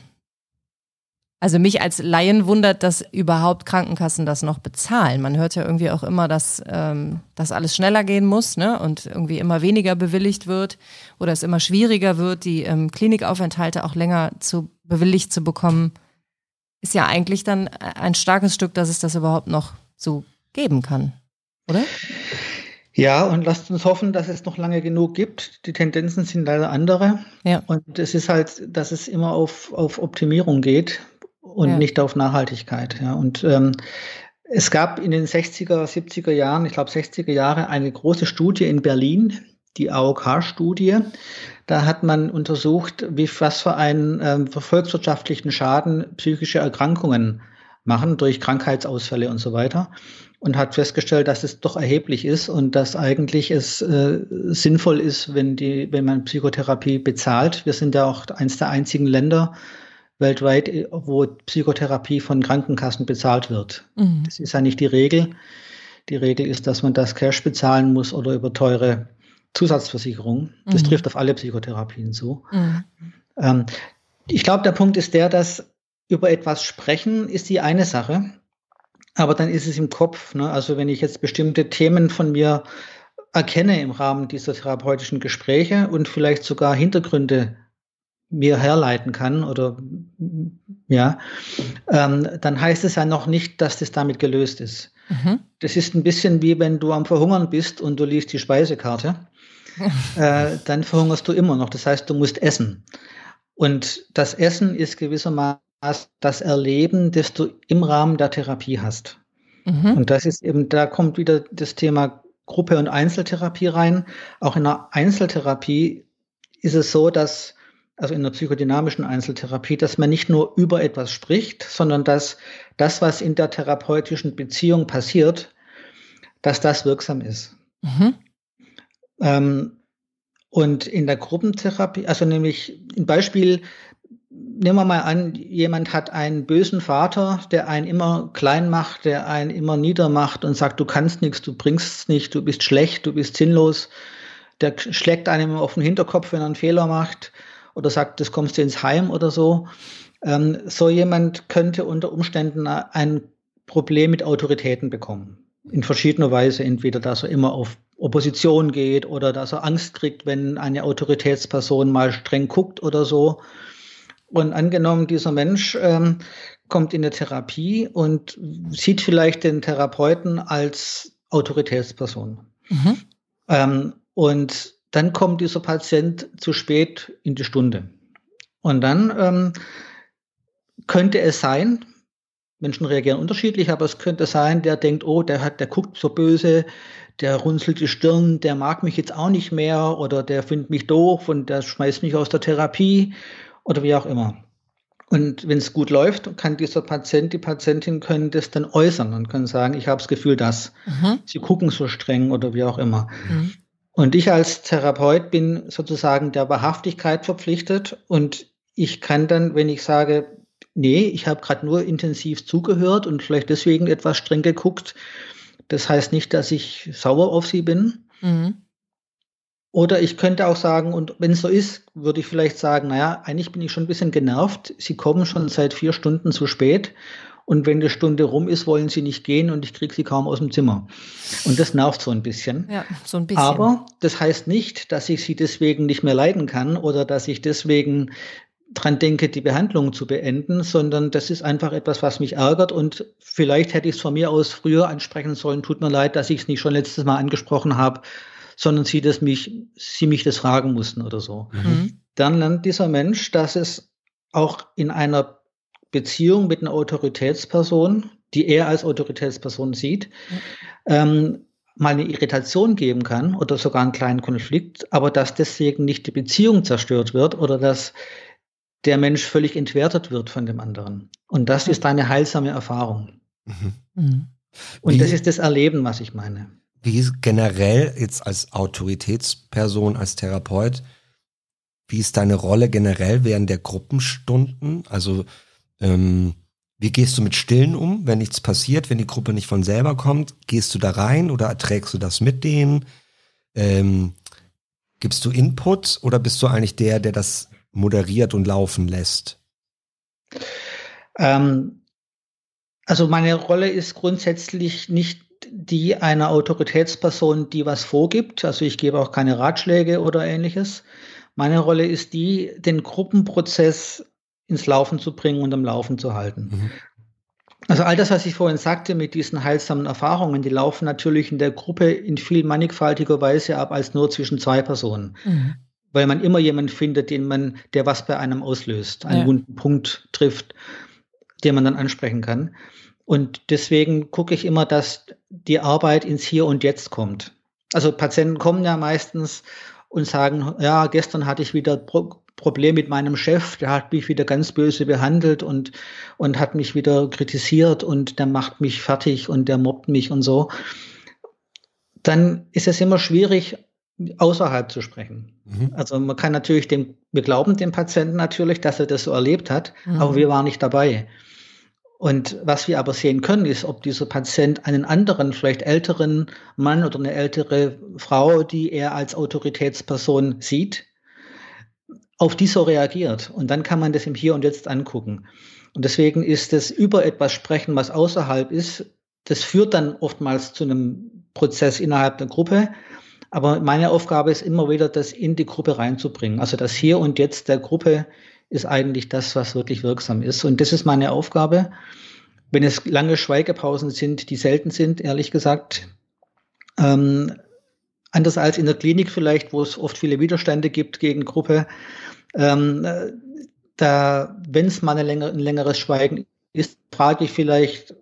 also mich als Laien wundert, dass überhaupt Krankenkassen das noch bezahlen. Man hört ja irgendwie auch immer, dass ähm, das alles schneller gehen muss ne? und irgendwie immer weniger bewilligt wird oder es immer schwieriger wird, die ähm, Klinikaufenthalte auch länger zu bewilligt zu bekommen. Ist ja eigentlich dann ein starkes Stück, dass es das überhaupt noch so geben kann, oder? Ja, und lasst uns hoffen, dass es noch lange genug gibt. Die Tendenzen sind leider andere. Ja. Und es ist halt, dass es immer auf, auf Optimierung geht und Ja. nicht auf Nachhaltigkeit. Ja. Und ähm, es gab in den 60er, 70er Jahren, ich glaube 60er Jahre, eine große Studie in Berlin, die AOK-Studie. Da hat man untersucht, wie was für einen ähm, volkswirtschaftlichen Schaden psychische Erkrankungen machen durch Krankheitsausfälle und so weiter und hat festgestellt, dass es doch erheblich ist und dass eigentlich es äh, sinnvoll ist, wenn die, wenn man Psychotherapie bezahlt. Wir sind ja auch eines der einzigen Länder weltweit, äh, wo Psychotherapie von Krankenkassen bezahlt wird. Mhm. Das ist ja nicht die Regel. Die Regel ist, dass man das Cash bezahlen muss oder über teure Zusatzversicherung. Das Mhm. trifft auf alle Psychotherapien zu. Mhm. Ähm, ich glaube, der Punkt ist der, dass über etwas sprechen ist die eine Sache, aber dann ist es im Kopf. Ne? Also wenn ich jetzt bestimmte Themen von mir erkenne im Rahmen dieser therapeutischen Gespräche und vielleicht sogar Hintergründe mir herleiten kann oder ja, ähm, dann heißt es ja noch nicht, dass das damit gelöst ist. Mhm. Das ist ein bisschen wie wenn du am Verhungern bist und du liest die Speisekarte, äh, dann verhungerst du immer noch. Das heißt, du musst essen. Und das Essen ist gewissermaßen das Erleben, das du im Rahmen der Therapie hast. Mhm. Und das ist eben, da kommt wieder das Thema Gruppe- und Einzeltherapie rein. Auch in der Einzeltherapie ist es so, dass, also in der psychodynamischen Einzeltherapie, dass man nicht nur über etwas spricht, sondern dass das, was in der therapeutischen Beziehung passiert, dass das wirksam ist. Mhm. Ähm, und in der Gruppentherapie, also nämlich ein Beispiel, nehmen wir mal an, jemand hat einen bösen Vater, der einen immer klein macht, der einen immer niedermacht und sagt, du kannst nichts, du bringst es nicht, du bist schlecht, du bist sinnlos. Der schlägt einem auf den Hinterkopf, wenn er einen Fehler macht oder sagt, das kommst du ins Heim oder so. Ähm, so jemand könnte unter Umständen ein Problem mit Autoritäten bekommen. In verschiedener Weise, entweder dass er immer auf Opposition geht oder dass er Angst kriegt, wenn eine Autoritätsperson mal streng guckt oder so. Und angenommen, dieser Mensch ähm, kommt in eine Therapie und sieht vielleicht den Therapeuten als Autoritätsperson. Mhm. Ähm, und dann kommt dieser Patient zu spät in die Stunde. Und dann ähm, könnte es sein, Menschen reagieren unterschiedlich, aber es könnte sein, der denkt, oh, der hat, der guckt so böse, der runzelt die Stirn, der mag mich jetzt auch nicht mehr oder der findet mich doof und der schmeißt mich aus der Therapie oder wie auch immer. Und wenn es gut läuft, kann dieser Patient, die Patientin können das dann äußern und können sagen, ich habe das Gefühl, dass Mhm. sie gucken so streng oder wie auch immer. Mhm. Und ich als Therapeut bin sozusagen der Wahrhaftigkeit verpflichtet und ich kann dann, wenn ich sage, nee, ich habe gerade nur intensiv zugehört und vielleicht deswegen etwas streng geguckt, das heißt nicht, dass ich sauer auf sie bin. Mhm. Oder ich könnte auch sagen, und wenn es so ist, würde ich vielleicht sagen, naja, eigentlich bin ich schon ein bisschen genervt. Sie kommen schon seit vier Stunden zu spät. Und wenn die Stunde rum ist, wollen sie nicht gehen und ich kriege sie kaum aus dem Zimmer. Und das nervt so ein bisschen. Ja, so ein bisschen. Aber das heißt nicht, dass ich sie deswegen nicht mehr leiden kann oder dass ich deswegen dran denke, die Behandlung zu beenden, sondern das ist einfach etwas, was mich ärgert und vielleicht hätte ich es von mir aus früher ansprechen sollen. Tut mir leid, dass ich es nicht schon letztes Mal angesprochen habe, sondern sie, das mich, sie mich das fragen mussten oder so. Mhm. Dann lernt dieser Mensch, dass es auch in einer Beziehung mit einer Autoritätsperson, die er als Autoritätsperson sieht, ja. ähm, mal eine Irritation geben kann oder sogar einen kleinen Konflikt, aber dass deswegen nicht die Beziehung zerstört wird oder dass der Mensch völlig entwertet wird von dem anderen. Und das ist eine heilsame Erfahrung. Mhm. mhm. Und wie, das ist das Erleben, was ich meine. Wie generell jetzt als Autoritätsperson, als Therapeut, wie ist deine Rolle generell während der Gruppenstunden? Also ähm, wie gehst du mit Stillen um, wenn nichts passiert, wenn die Gruppe nicht von selber kommt? Gehst du da rein oder erträgst du das mit denen? Ähm, gibst du Input oder bist du eigentlich der, der das moderiert und laufen lässt? Ähm, also meine Rolle ist grundsätzlich nicht die einer Autoritätsperson, die was vorgibt. Also ich gebe auch keine Ratschläge oder ähnliches. Meine Rolle ist die, den Gruppenprozess ins Laufen zu bringen und am Laufen zu halten. Mhm. Also all das, was ich vorhin sagte mit diesen heilsamen Erfahrungen, die laufen natürlich in der Gruppe in viel mannigfaltiger Weise ab als nur zwischen zwei Personen. Mhm. Weil man immer jemanden findet, den man, der was bei einem auslöst, einen ja. wunden Punkt trifft, den man dann ansprechen kann. Und deswegen gucke ich immer, dass die Arbeit ins Hier und Jetzt kommt. Also Patienten kommen ja meistens und sagen, ja, gestern hatte ich wieder Pro Problem mit meinem Chef, der hat mich wieder ganz böse behandelt und, und hat mich wieder kritisiert und der macht mich fertig und der mobbt mich und so. Dann ist es immer schwierig, außerhalb zu sprechen. Mhm. Also man kann natürlich dem, wir glauben dem Patienten natürlich, dass er das so erlebt hat, mhm. aber wir waren nicht dabei. Und was wir aber sehen können, ist, ob dieser Patient einen anderen, vielleicht älteren Mann oder eine ältere Frau, die er als Autoritätsperson sieht, auf die so reagiert. Und dann kann man das im Hier und Jetzt angucken. Und deswegen ist es über etwas sprechen, was außerhalb ist, das führt dann oftmals zu einem Prozess innerhalb der Gruppe. Aber meine Aufgabe ist immer wieder, das in die Gruppe reinzubringen. Also das Hier und Jetzt der Gruppe ist eigentlich das, was wirklich wirksam ist. Und das ist meine Aufgabe. Wenn es lange Schweigepausen sind, die selten sind, ehrlich gesagt, ähm, anders als in der Klinik vielleicht, wo es oft viele Widerstände gibt gegen Gruppe, ähm, da, wenn es mal ein, länger, ein längeres Schweigen ist, frage ich vielleicht,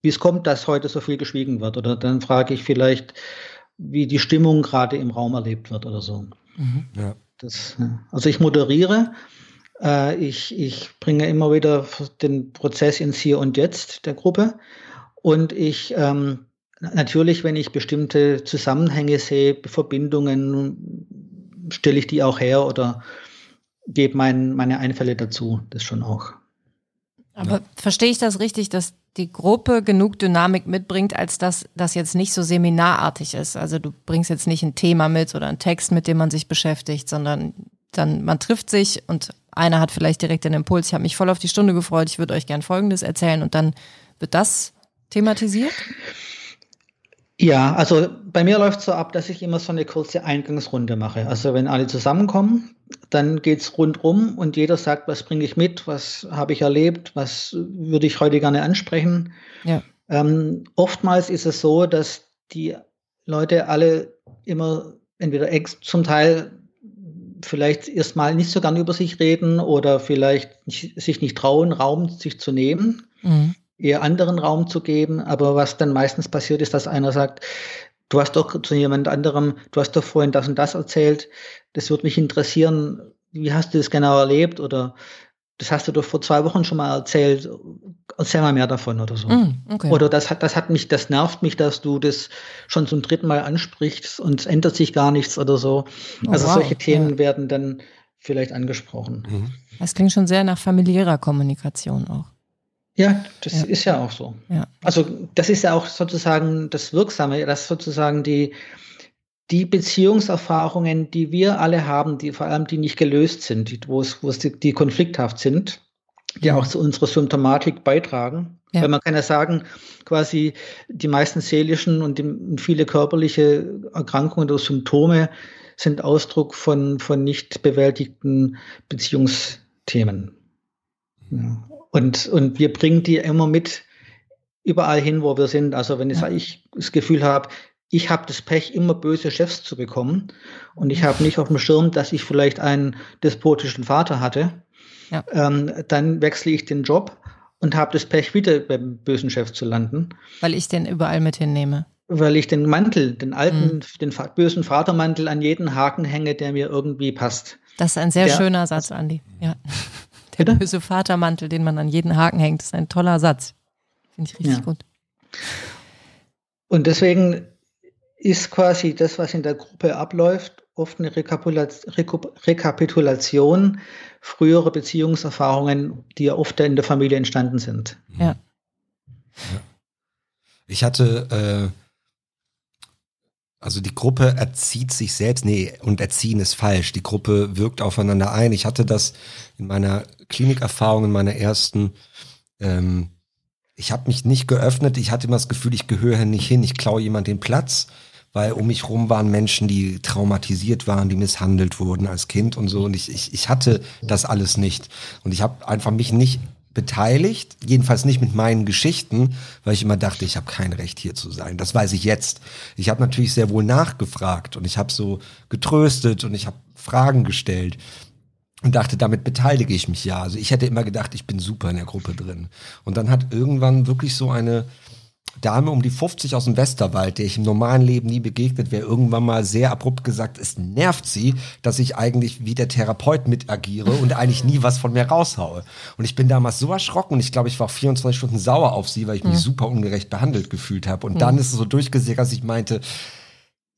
wie es kommt, dass heute so viel geschwiegen wird. Oder dann frage ich vielleicht, wie die Stimmung gerade im Raum erlebt wird oder so. Mhm. Ja. Das, also ich moderiere äh, ich, ich bringe immer wieder den Prozess ins Hier und Jetzt der Gruppe. Und ich ähm, natürlich, wenn ich bestimmte Zusammenhänge sehe, Verbindungen, stelle ich die auch her oder gebe mein, meine Einfälle dazu. Das schon auch. Aber ja. verstehe ich das richtig, dass die Gruppe genug Dynamik mitbringt, als dass das jetzt nicht so seminarartig ist? Also du bringst jetzt nicht ein Thema mit oder einen Text, mit dem man sich beschäftigt, sondern dann man trifft sich und einer hat vielleicht direkt den Impuls, ich habe mich voll auf die Stunde gefreut, ich würde euch gern Folgendes erzählen und dann wird das thematisiert? Ja, also bei mir läuft es so ab, dass ich immer so eine kurze Eingangsrunde mache. Also wenn alle zusammenkommen, dann geht es rundrum und jeder sagt, was bringe ich mit, was habe ich erlebt, was würde ich heute gerne ansprechen. Ja. Ähm, oftmals ist es so, dass die Leute alle immer entweder ex zum Teil vielleicht erstmal nicht so gern über sich reden oder vielleicht nicht, sich nicht trauen, Raum sich zu nehmen, mhm. Eher anderen Raum zu geben. Aber was dann meistens passiert ist, dass einer sagt, du hast doch zu jemand anderem, du hast doch vorhin das und das erzählt, das würde mich interessieren, wie hast du das genau erlebt oder das hast du doch vor zwei Wochen schon mal erzählt. Erzähl mal mehr davon oder so. Mm, okay. Oder das hat, das hat mich, das nervt mich, dass du das schon zum dritten Mal ansprichst und es ändert sich gar nichts oder so. Oh, also wow. solche Themen ja. werden dann vielleicht angesprochen. Mhm. Das klingt schon sehr nach familiärer Kommunikation auch. Ja, das ja. ist ja auch so. Ja. Also das ist ja auch sozusagen das Wirksame, dass sozusagen die, die Beziehungserfahrungen, die wir alle haben, die vor allem die nicht gelöst sind, die, wo es, wo es die, die konflikthaft sind, die auch zu unserer Symptomatik beitragen. Ja. Weil man kann ja sagen, quasi die meisten seelischen und, die, viele körperliche Erkrankungen oder Symptome sind Ausdruck von, von nicht bewältigten Beziehungsthemen. Ja. Und, und wir bringen die immer mit überall hin, wo wir sind. Also wenn ich, ja. ich das Gefühl habe, ich habe das Pech, immer böse Chefs zu bekommen. Und ich habe nicht auf dem Schirm, dass ich vielleicht einen despotischen Vater hatte. ja. ähm, dann wechsle ich den Job und habe das Pech, wieder beim bösen Chef zu landen. Weil ich den überall mit hinnehme. Weil ich den Mantel, den alten, mhm. den bösen Vatermantel an jeden Haken hänge, der mir irgendwie passt. Das ist ein sehr der, schöner Satz, Andi. Ja. Der bitte? böse Vatermantel, den man an jeden Haken hängt, ist ein toller Satz. Finde ich richtig ja. gut. Und deswegen ist quasi das, was in der Gruppe abläuft, oft eine Rekapitulation früherer Beziehungserfahrungen, die ja oft in der Familie entstanden sind. Ja. Ich hatte, äh, also die Gruppe erzieht sich selbst, nee, und erziehen ist falsch. Die Gruppe wirkt aufeinander ein. Ich hatte das in meiner Klinikerfahrung, in meiner ersten, ähm, ich habe mich nicht geöffnet. Ich hatte immer das Gefühl, ich gehöre nicht hin. Ich klaue jemand den Platz weil um mich rum waren Menschen, die traumatisiert waren, die misshandelt wurden als Kind und so. Und ich, ich, ich hatte das alles nicht. Und ich habe einfach mich nicht beteiligt, jedenfalls nicht mit meinen Geschichten, weil ich immer dachte, ich habe kein Recht hier zu sein. Das weiß ich jetzt. Ich habe natürlich sehr wohl nachgefragt und ich habe so getröstet und ich habe Fragen gestellt und dachte, damit beteilige ich mich ja. Also ich hätte immer gedacht, ich bin super in der Gruppe drin. Und dann hat irgendwann wirklich so eine Dame um die 50 aus dem Westerwald, der ich im normalen Leben nie begegnet wäre, irgendwann mal sehr abrupt gesagt, es nervt sie, dass ich eigentlich wie der Therapeut mitagiere und eigentlich nie was von mir raushaue. Und ich bin damals so erschrocken und ich glaube, ich war 24 Stunden sauer auf sie, weil ich mich mhm. super ungerecht behandelt gefühlt habe. Und mhm. dann ist es so durchgesickert, dass ich meinte,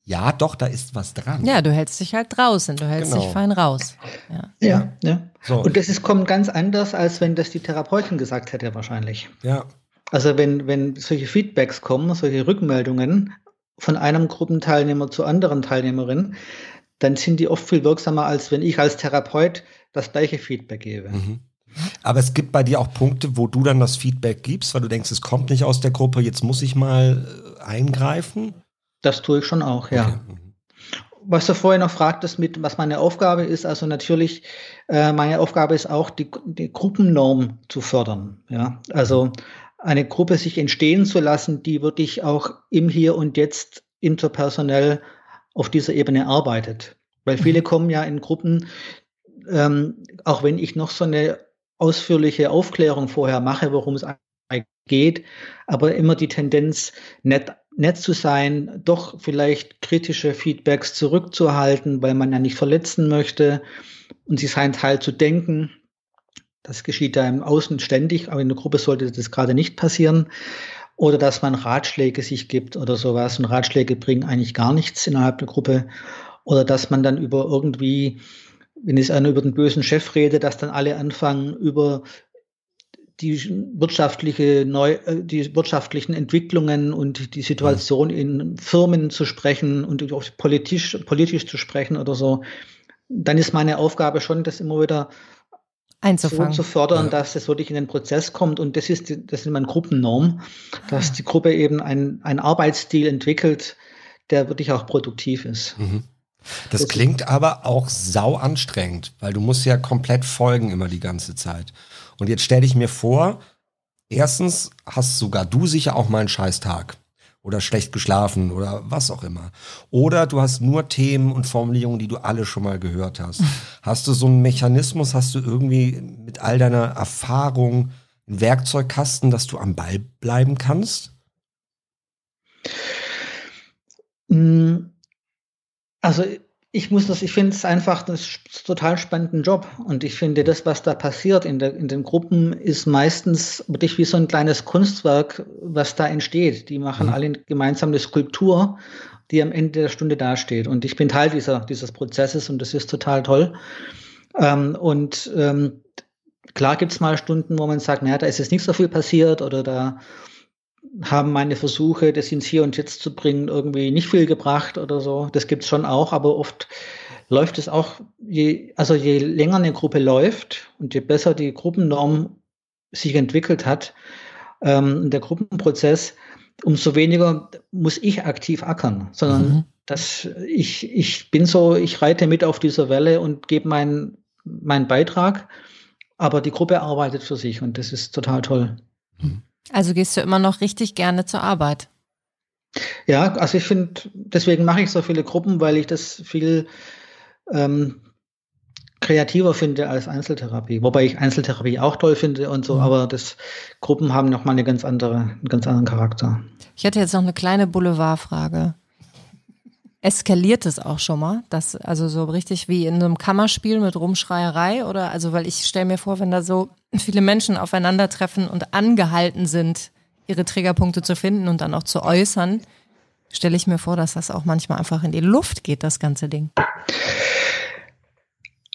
ja, doch, da ist was dran. Ja, du hältst dich halt draußen, du hältst genau. dich fein raus. Ja, ja. ja. So. Und das ist, kommt ganz anders, als wenn das die Therapeutin gesagt hätte, wahrscheinlich. Ja, also wenn, wenn solche Feedbacks kommen, solche Rückmeldungen von einem Gruppenteilnehmer zu anderen Teilnehmerinnen, dann sind die oft viel wirksamer, als wenn ich als Therapeut das gleiche Feedback gebe. Mhm. Aber es gibt bei dir auch Punkte, wo du dann das Feedback gibst, weil du denkst, es kommt nicht aus der Gruppe, jetzt muss ich mal äh, eingreifen? Das tue ich schon auch, ja. Okay. Mhm. Was du vorher noch fragtest, mit was meine Aufgabe ist, also natürlich, äh, meine Aufgabe ist auch, die, die Gruppennorm zu fördern. Ja, also eine Gruppe sich entstehen zu lassen, die wirklich auch im Hier und Jetzt interpersonell auf dieser Ebene arbeitet. Weil viele mhm. kommen ja in Gruppen, ähm, auch wenn ich noch so eine ausführliche Aufklärung vorher mache, worum es geht, aber immer die Tendenz, nett, nett zu sein, doch vielleicht kritische Feedbacks zurückzuhalten, weil man ja nicht verletzen möchte und sich seinen Teil zu denken. Das geschieht da im Außen ständig, aber in der Gruppe sollte das gerade nicht passieren. Oder dass man Ratschläge sich gibt oder sowas. Und Ratschläge bringen eigentlich gar nichts innerhalb der Gruppe. Oder dass man dann über irgendwie, wenn es einer über den bösen Chef redet, dass dann alle anfangen, über die wirtschaftliche neu, äh, die wirtschaftlichen Entwicklungen und die Situation in Firmen zu sprechen und auch politisch, politisch zu sprechen oder so, dann ist meine Aufgabe schon, das immer wieder einzufangen. So zu fördern, ja. dass es wirklich in den Prozess kommt. Und das ist, die, das ist meine Gruppennorm, dass ah. die Gruppe eben einen Arbeitsstil entwickelt, der wirklich auch produktiv ist. Mhm. Das, das klingt aber auch sau anstrengend, weil du musst ja komplett folgen immer die ganze Zeit. Und jetzt stell dich mir vor, erstens hast sogar du sicher auch mal einen scheiß Tag oder schlecht geschlafen oder was auch immer. Oder du hast nur Themen und Formulierungen, die du alle schon mal gehört hast. Hast du so einen Mechanismus, hast du irgendwie mit all deiner Erfahrung einen Werkzeugkasten, dass du am Ball bleiben kannst? Mm, also ich muss das, ich finde es einfach das total spannenden Job. Und ich finde, das, was da passiert in, der, in den Gruppen, ist meistens wirklich wie so ein kleines Kunstwerk, was da entsteht. Die machen mhm. alle gemeinsam eine Skulptur, die am Ende der Stunde dasteht. Und ich bin Teil dieser, dieses Prozesses und das ist total toll. Ähm, und ähm, klar gibt es mal Stunden, wo man sagt, naja, da ist jetzt nicht so viel passiert oder da haben meine Versuche, das ins Hier und Jetzt zu bringen, irgendwie nicht viel gebracht oder so. Das gibt's schon auch, aber oft läuft es auch, je, also je länger eine Gruppe läuft und je besser die Gruppennorm sich entwickelt hat, ähm, der Gruppenprozess, umso weniger muss ich aktiv ackern, sondern mhm. dass ich, ich bin so, ich reite mit auf dieser Welle und gebe meinen meinen Beitrag, aber die Gruppe arbeitet für sich und das ist total toll. Mhm. Also gehst du immer noch richtig gerne zur Arbeit? Ja, also ich finde, deswegen mache ich so viele Gruppen, weil ich das viel ähm, kreativer finde als Einzeltherapie. Wobei ich Einzeltherapie auch toll finde und so, mhm. aber das Gruppen haben nochmal eine ganz andere, einen ganz anderen Charakter. Ich hätte jetzt noch eine kleine Boulevardfrage. Eskaliert es auch schon mal? Das, also so richtig wie in einem Kammerspiel mit Rumschreierei? Oder also, weil ich stelle mir vor, wenn da so viele Menschen aufeinandertreffen und angehalten sind, ihre Triggerpunkte zu finden und dann auch zu äußern, stelle ich mir vor, dass das auch manchmal einfach in die Luft geht, das ganze Ding.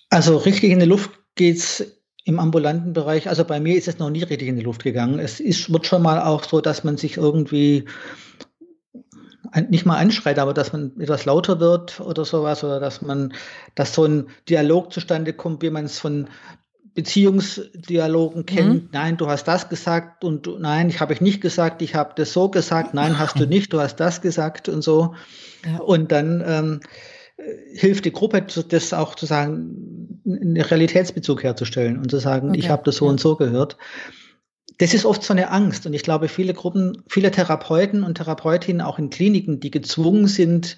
Also richtig in die Luft geht's im ambulanten Bereich. Also bei mir ist es noch nie richtig in die Luft gegangen. Es ist, wird schon mal auch so, dass man sich irgendwie nicht mal anschreit, aber dass man etwas lauter wird oder sowas oder dass man, dass so ein Dialog zustande kommt, wie man es von Beziehungsdialogen kennt. Mhm. Nein, du hast das gesagt und du, nein, ich habe ich nicht gesagt, ich habe das so gesagt. Nein, hast du nicht, du hast das gesagt und so. Ja. Und dann ähm, hilft die Gruppe, das auch zu sagen, einen Realitätsbezug herzustellen und zu sagen, okay. ich habe das so ja. und so gehört. Das ist oft so eine Angst und ich glaube, viele Gruppen, viele Therapeuten und Therapeutinnen auch in Kliniken, die gezwungen sind,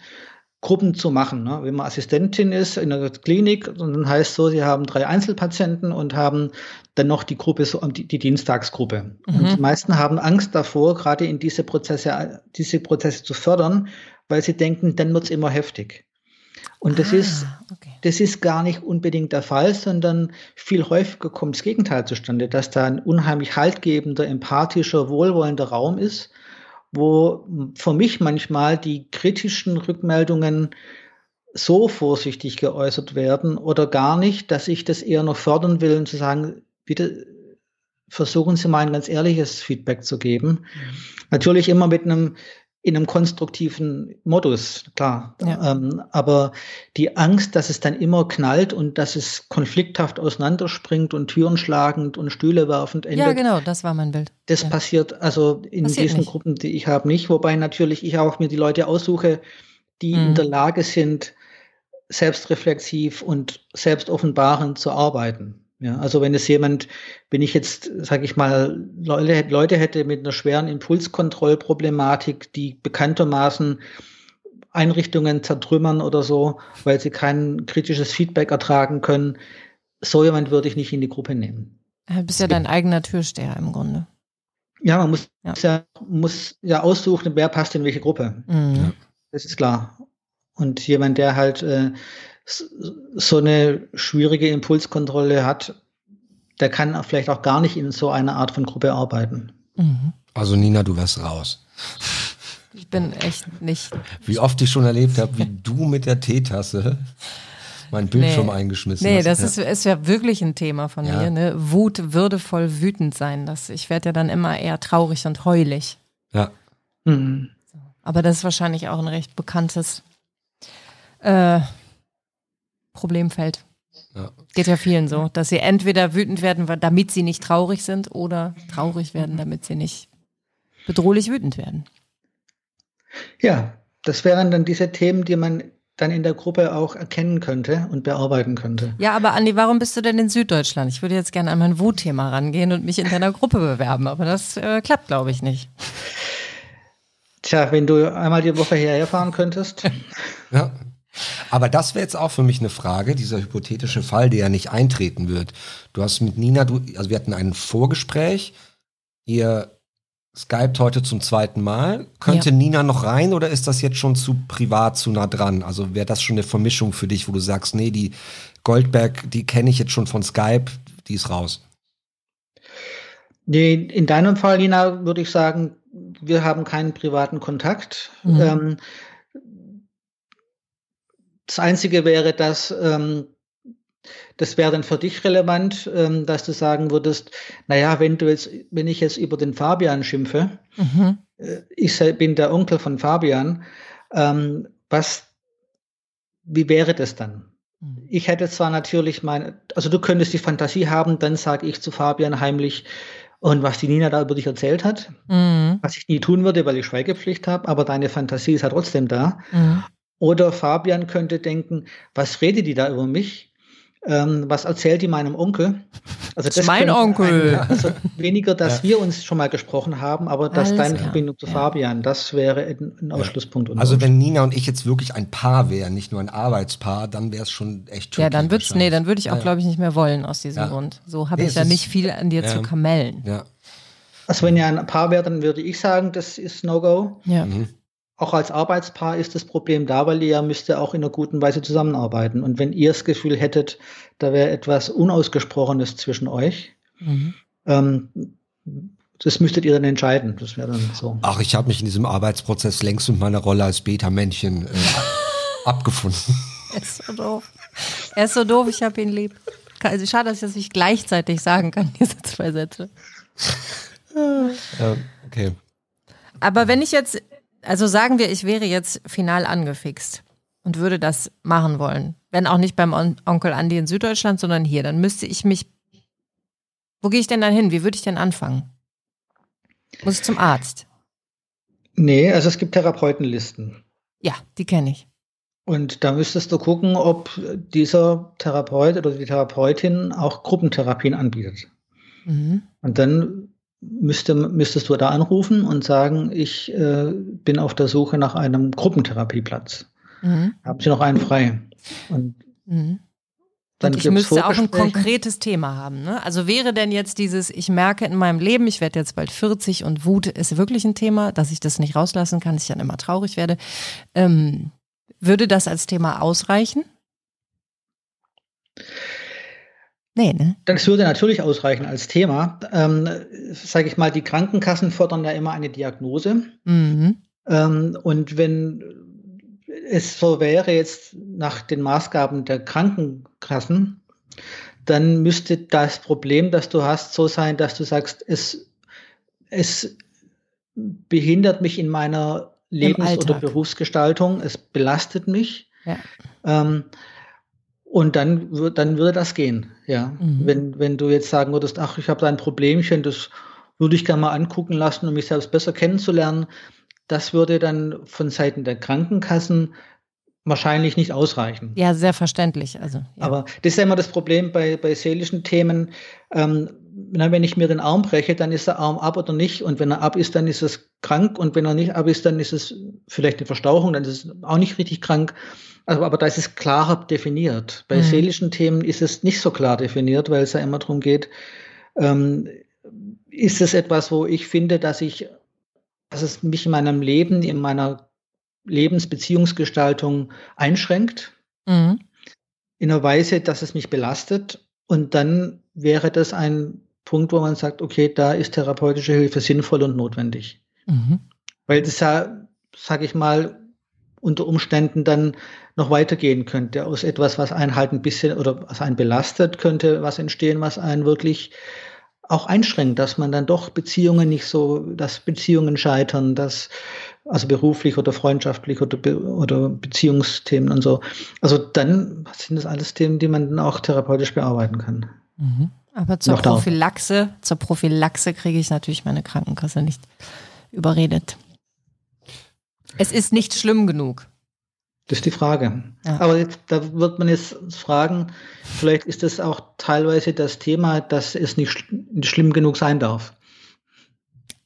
Gruppen zu machen. Ne? Wenn man Assistentin ist in der Klinik, dann heißt so, sie haben drei Einzelpatienten und haben dann noch die Gruppe, die, die Dienstagsgruppe. Mhm. Und die meisten haben Angst davor, gerade in diese Prozesse, diese Prozesse zu fördern, weil sie denken, dann wird's immer heftig. Und das ah, ist, okay. das ist gar nicht unbedingt der Fall, sondern viel häufiger kommt das Gegenteil zustande, dass da ein unheimlich haltgebender, empathischer, wohlwollender Raum ist, wo für mich manchmal die kritischen Rückmeldungen so vorsichtig geäußert werden oder gar nicht, dass ich das eher noch fördern will und zu sagen, bitte versuchen Sie mal ein ganz ehrliches Feedback zu geben. Mhm. Natürlich immer mit einem in einem konstruktiven Modus, klar. Ja. Ähm, aber die Angst, dass es dann immer knallt und dass es konflikthaft auseinanderspringt und Türen schlagend und Stühle werfend endet. Ja, genau, das war mein Bild. Das ja. passiert also in passiert diesen nicht. Gruppen, die ich habe, nicht. Wobei natürlich ich auch mir die Leute aussuche, die mhm. in der Lage sind, selbstreflexiv und selbstoffenbarend zu arbeiten. Ja, also wenn es jemand, wenn ich jetzt, sage ich mal, Leute, Leute hätte mit einer schweren Impulskontrollproblematik, die bekanntermaßen Einrichtungen zertrümmern oder so, weil sie kein kritisches Feedback ertragen können, so jemand würde ich nicht in die Gruppe nehmen. Du bist ja dein eigener Türsteher im Grunde. Ja, man muss ja, ja muss ja aussuchen, wer passt in welche Gruppe. Mhm. Das ist klar. Und jemand, der halt äh, so eine schwierige Impulskontrolle hat, der kann vielleicht auch gar nicht in so einer Art von Gruppe arbeiten. Mhm. Also Nina, du wärst raus. Ich bin echt nicht. Wie oft ich schon erlebt habe, wie du mit der Teetasse mein Bildschirm nee. eingeschmissen nee, hast. Nee, das ja. ist, ist ja wirklich ein Thema von ja. mir. Ne? Wut, würdevoll wütend sein. Das, ich werde ja dann immer eher traurig und heulig. Ja. Mhm. Aber das ist wahrscheinlich auch ein recht bekanntes äh, Problemfeld. Ja. Geht ja vielen so, dass sie entweder wütend werden, damit sie nicht traurig sind, oder traurig werden, damit sie nicht bedrohlich wütend werden. Ja, das wären dann diese Themen, die man dann in der Gruppe auch erkennen könnte und bearbeiten könnte. Ja, aber Andi, warum bist du denn in Süddeutschland? Ich würde jetzt gerne an mein Wutthema rangehen und mich in deiner Gruppe bewerben, aber das äh, klappt, glaube ich, nicht. Tja, wenn du einmal die Woche hierher fahren könntest. Ja, aber das wäre jetzt auch für mich eine Frage, dieser hypothetische Fall, der ja nicht eintreten wird. Du hast mit Nina, du, also wir hatten ein Vorgespräch, ihr Skypt heute zum zweiten Mal. Könnte ja. Nina noch rein oder ist das jetzt schon zu privat, zu nah dran? Also wäre das schon eine Vermischung für dich, wo du sagst, nee, die Goldberg, die kenne ich jetzt schon von Skype, die ist raus? Nee, in deinem Fall, Nina, würde ich sagen, wir haben keinen privaten Kontakt. Mhm. Ähm, das Einzige wäre, dass ähm, das wäre dann für dich relevant, ähm, dass du sagen würdest, naja, wenn du jetzt, wenn ich jetzt über den Fabian schimpfe, mhm. äh, ich bin der Onkel von Fabian, ähm, was, wie wäre das dann? Mhm. Ich hätte zwar natürlich meine, also du könntest die Fantasie haben, dann sage ich zu Fabian heimlich, und was die Nina da über dich erzählt hat, mhm. was ich nie tun würde, weil ich Schweigepflicht habe, aber deine Fantasie ist ja trotzdem da. Mhm. Oder Fabian könnte denken, was redet die da über mich? ähm, was erzählt die meinem Onkel? Also das ist mein Onkel. Ein, also weniger, dass ja. wir uns schon mal gesprochen haben, aber dass Alles deine klar. Verbindung zu ja. Fabian, das wäre ein, ein Ausschlusspunkt. Also wenn Nina und ich jetzt wirklich ein Paar wären, nicht nur ein Arbeitspaar, dann wäre es schon echt schön. Ja, dann wird's, nee, dann würde ich auch, glaube ich, nicht mehr wollen aus diesem Grund. So habe nee, ich ja nicht viel an dir zu kamellen. Ja. Also wenn ihr ein Paar wäre, dann würde ich sagen, das ist No-Go. Ja. Mhm auch als Arbeitspaar ist das Problem da, weil ihr müsst ja auch in einer guten Weise zusammenarbeiten. Und wenn ihr das Gefühl hättet, da wäre etwas Unausgesprochenes zwischen euch, mhm. ähm, das müsstet ihr dann entscheiden. Das wäre dann so. Ach, ich habe mich in diesem Arbeitsprozess längst mit meiner Rolle als Beta-Männchen äh, abgefunden. Er ist so doof. Er ist so doof, ich habe ihn lieb. Also schade, dass ich das nicht gleichzeitig sagen kann, diese zwei Sätze. Ja, okay. Aber wenn ich jetzt also sagen wir, ich wäre jetzt final angefixt und würde das machen wollen. Wenn auch nicht beim On Onkel Andi in Süddeutschland, sondern hier, dann müsste ich mich. Wo gehe ich denn dann hin? Wie würde ich denn anfangen? Muss ich zum Arzt? Nee, also es gibt Therapeutenlisten. Ja, die kenne ich. Und da müsstest du gucken, ob dieser Therapeut oder die Therapeutin auch Gruppentherapien anbietet. Mhm. Und dann müsste, müsstest du da anrufen und sagen, ich äh, bin auf der Suche nach einem Gruppentherapieplatz. Mhm. Haben Sie noch einen frei? Und mhm. Dann und ich müsste auch ein konkretes Thema haben. Ne? Also wäre denn jetzt dieses, ich merke in meinem Leben, ich werde jetzt bald 40 und Wut ist wirklich ein Thema, dass ich das nicht rauslassen kann, ich dann immer traurig werde. Ähm, würde das als Thema ausreichen? Nee, ne? Das würde natürlich ausreichen als Thema. Ähm, Sage ich mal, die Krankenkassen fordern ja immer eine Diagnose. Mhm. Ähm, und wenn es so wäre jetzt nach den Maßgaben der Krankenkassen, dann müsste das Problem, das du hast, so sein, dass du sagst, es, es behindert mich in meiner Lebens- oder Berufsgestaltung, es belastet mich. Ja. Ähm, und dann, dann würde das gehen, ja. Mhm. Wenn, wenn du jetzt sagen würdest, ach, ich habe da ein Problemchen, das würde ich gerne mal angucken lassen, um mich selbst besser kennenzulernen, das würde dann von Seiten der Krankenkassen wahrscheinlich nicht ausreichen. Ja, sehr verständlich. Also, ja. Aber das ist ja immer das Problem bei, bei seelischen Themen. Ähm, wenn ich mir den Arm breche, dann ist der Arm ab oder nicht. Und wenn er ab ist, dann ist es krank. Und wenn er nicht ab ist, dann ist es vielleicht eine Verstauchung, dann ist es auch nicht richtig krank. Also, aber da ist es klarer definiert. Bei mhm. seelischen Themen ist es nicht so klar definiert, weil es ja immer darum geht, ähm, ist es etwas, wo ich finde, dass ich, dass es mich in meinem Leben, in meiner Lebensbeziehungsgestaltung einschränkt, mhm. in einer Weise, dass es mich belastet. Und dann wäre das ein Punkt, wo man sagt, okay, da ist therapeutische Hilfe sinnvoll und notwendig. Mhm. Weil das ja, sage ich mal, unter Umständen dann noch weitergehen könnte. Aus etwas, was einen halt ein bisschen oder was einen belastet, könnte was entstehen, was einen wirklich auch einschränkt, dass man dann doch Beziehungen nicht so, dass Beziehungen scheitern, dass also beruflich oder freundschaftlich oder, oder Beziehungsthemen und so. Also dann sind das alles Themen, die man dann auch therapeutisch bearbeiten kann. Mhm. Aber zur Noch Prophylaxe, zur Prophylaxe kriege ich natürlich meine Krankenkasse nicht überredet. Es ist nicht schlimm genug. Das ist die Frage. Ja. Aber jetzt, da wird man jetzt fragen, vielleicht ist das auch teilweise das Thema, dass es nicht, schlimm genug sein darf.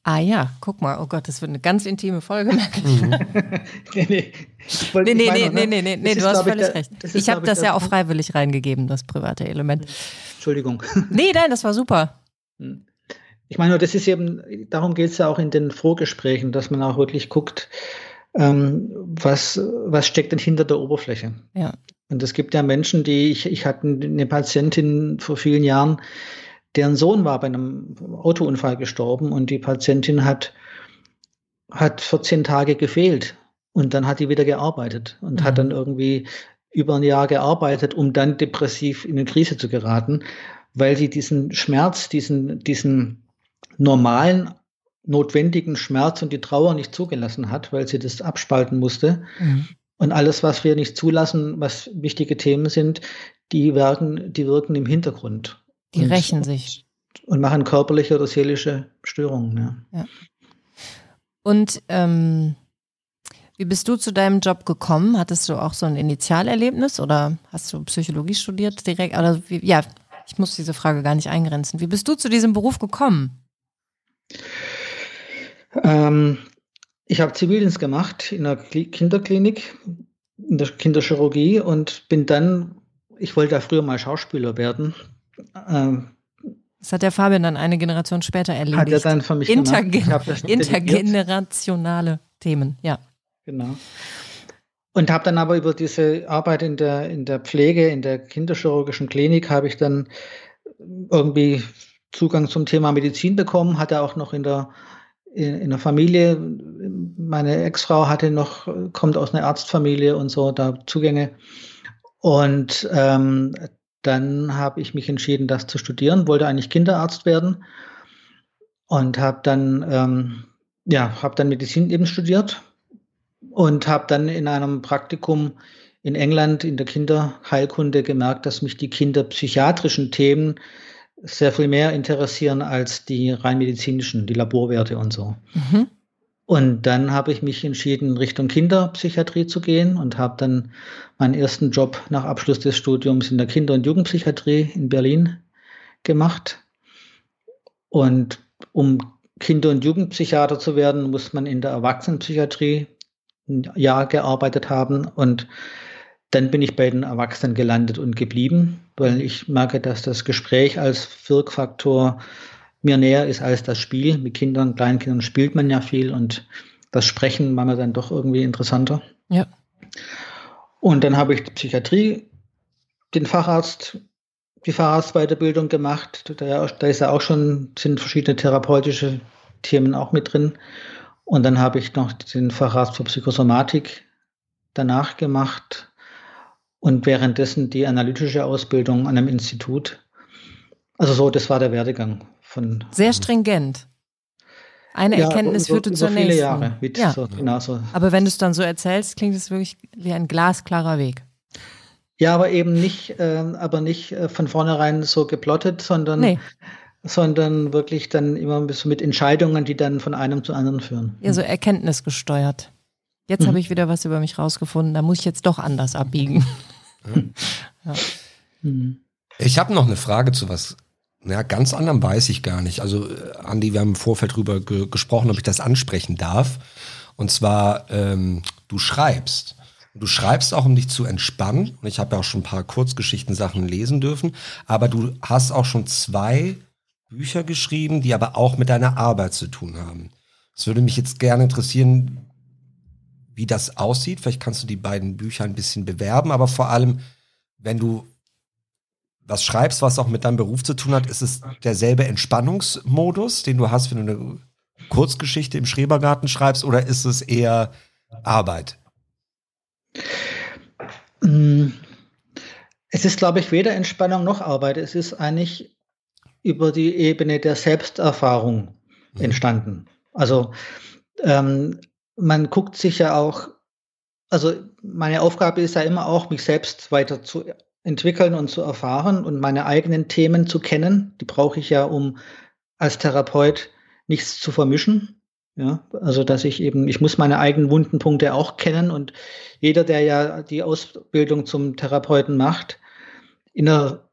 Ah ja, guck mal, oh Gott, das wird eine ganz intime Folge. Mhm. nee, nee. Nee, nee, nee, nee, nee, nee, nee, du hast völlig ich, recht. Ist, ich habe das ja auch freiwillig reingegeben, das private Element. Entschuldigung. Nee, nein, das war super. Hm. Ich meine, das ist eben, darum geht es ja auch in den Vorgesprächen, dass man auch wirklich guckt, ähm, was, was steckt denn hinter der Oberfläche? Ja. Und es gibt ja Menschen, die, ich, ich hatte eine Patientin vor vielen Jahren, deren Sohn war bei einem Autounfall gestorben und die Patientin hat, hat 14 Tage gefehlt und dann hat die wieder gearbeitet und mhm. hat dann irgendwie über ein Jahr gearbeitet, um dann depressiv in eine Krise zu geraten, weil sie diesen Schmerz, diesen, diesen normalen notwendigen Schmerz und die Trauer nicht zugelassen hat, weil sie das abspalten musste. Mhm. Und alles, was wir nicht zulassen, was wichtige Themen sind, die wirken, die wirken im Hintergrund. Die und, rächen sich. Und machen körperliche oder seelische Störungen. Ja. ja. Und ähm, Wie bist du zu deinem Job gekommen? Hattest du auch so ein Initialerlebnis oder hast du Psychologie studiert direkt? Oder wie, ja, ich muss diese Frage gar nicht eingrenzen. Wie bist du zu diesem Beruf gekommen? Ähm, ich habe Zivildienst gemacht in der Kinderklinik, in der Kinderchirurgie und bin dann, ich wollte ja früher mal Schauspieler werden. Ähm, das hat der Fabian dann eine Generation später erlebt. Hat er dann für mich Intergen. Intergenerationale Themen, ja. Genau. Und habe dann aber über diese Arbeit in der, in der Pflege, in der kinderchirurgischen Klinik, habe ich dann irgendwie Zugang zum Thema Medizin bekommen, hatte auch noch in der, in, in der Familie, meine Ex-Frau hatte noch, kommt aus einer Arztfamilie und so, da Zugänge. Und ähm, dann habe ich mich entschieden, das zu studieren, wollte eigentlich Kinderarzt werden und habe dann, ähm, ja, habe dann Medizin eben studiert und habe dann in einem Praktikum in England in der Kinderheilkunde gemerkt, dass mich die kinderpsychiatrischen Themen sehr viel mehr interessieren als die rein medizinischen, die Laborwerte und so. Mhm. Und dann habe ich mich entschieden, Richtung Kinderpsychiatrie zu gehen und habe dann meinen ersten Job nach Abschluss des Studiums in der Kinder- und Jugendpsychiatrie in Berlin gemacht. Und um Kinder- und Jugendpsychiater zu werden, muss man in der Erwachsenenpsychiatrie ein Jahr gearbeitet haben. Und dann bin ich bei den Erwachsenen gelandet und geblieben, weil ich merke, dass das Gespräch als Wirkfaktor mir näher ist als das Spiel. Mit Kindern, Kleinkindern spielt man ja viel und das Sprechen war mir dann doch irgendwie interessanter. Ja. Und dann habe ich die Psychiatrie, den Facharzt, die Facharztweiterbildung gemacht. Da, da ist ja auch schon, sind verschiedene therapeutische Themen auch mit drin. Und dann habe ich noch den Facharzt für Psychosomatik danach gemacht und währenddessen die analytische Ausbildung an einem Institut. Also so, das war der Werdegang von. Sehr stringent. Eine ja, Erkenntnis über, führte über zur viele nächsten. Jahre mit ja. so, genau so. Aber wenn du es dann so erzählst, klingt es wirklich wie ein glasklarer Weg. Ja, aber eben nicht, äh, aber nicht äh, von vornherein so geplottet, sondern, nee. sondern wirklich dann immer so mit Entscheidungen, die dann von einem zu anderen führen. Ja, so erkenntnisgesteuert. Jetzt mhm. habe ich wieder was über mich rausgefunden, da muss ich jetzt doch anders abbiegen. Mhm. Ich habe noch eine Frage zu was ja, ganz anderem weiß ich gar nicht. Also, äh, Andi, wir haben im Vorfeld drüber ge gesprochen, ob ich das ansprechen darf. Und zwar, ähm, du schreibst. Du schreibst auch, um dich zu entspannen. Und ich habe ja auch schon ein paar Kurzgeschichten-Sachen lesen dürfen. Aber du hast auch schon zwei Bücher geschrieben, die aber auch mit deiner Arbeit zu tun haben. Es würde mich jetzt gerne interessieren, wie das aussieht. Vielleicht kannst du die beiden Bücher ein bisschen bewerben, aber vor allem, wenn du was schreibst, was auch mit deinem Beruf zu tun hat, ist es derselbe Entspannungsmodus, den du hast, wenn du eine Kurzgeschichte im Schrebergarten schreibst, oder ist es eher Arbeit? Mm, es ist, glaube ich, weder Entspannung noch Arbeit. Es ist eigentlich über die Ebene der Selbsterfahrung mhm. entstanden. Also ähm, man guckt sich ja auch, also meine Aufgabe ist ja immer auch, mich selbst weiter zu entwickeln und zu erfahren und meine eigenen Themen zu kennen. Die brauche ich ja, um als Therapeut nichts zu vermischen. Ja, also dass ich eben, ich muss meine eigenen Wundenpunkte auch kennen und jeder, der ja die Ausbildung zum Therapeuten macht, in einer,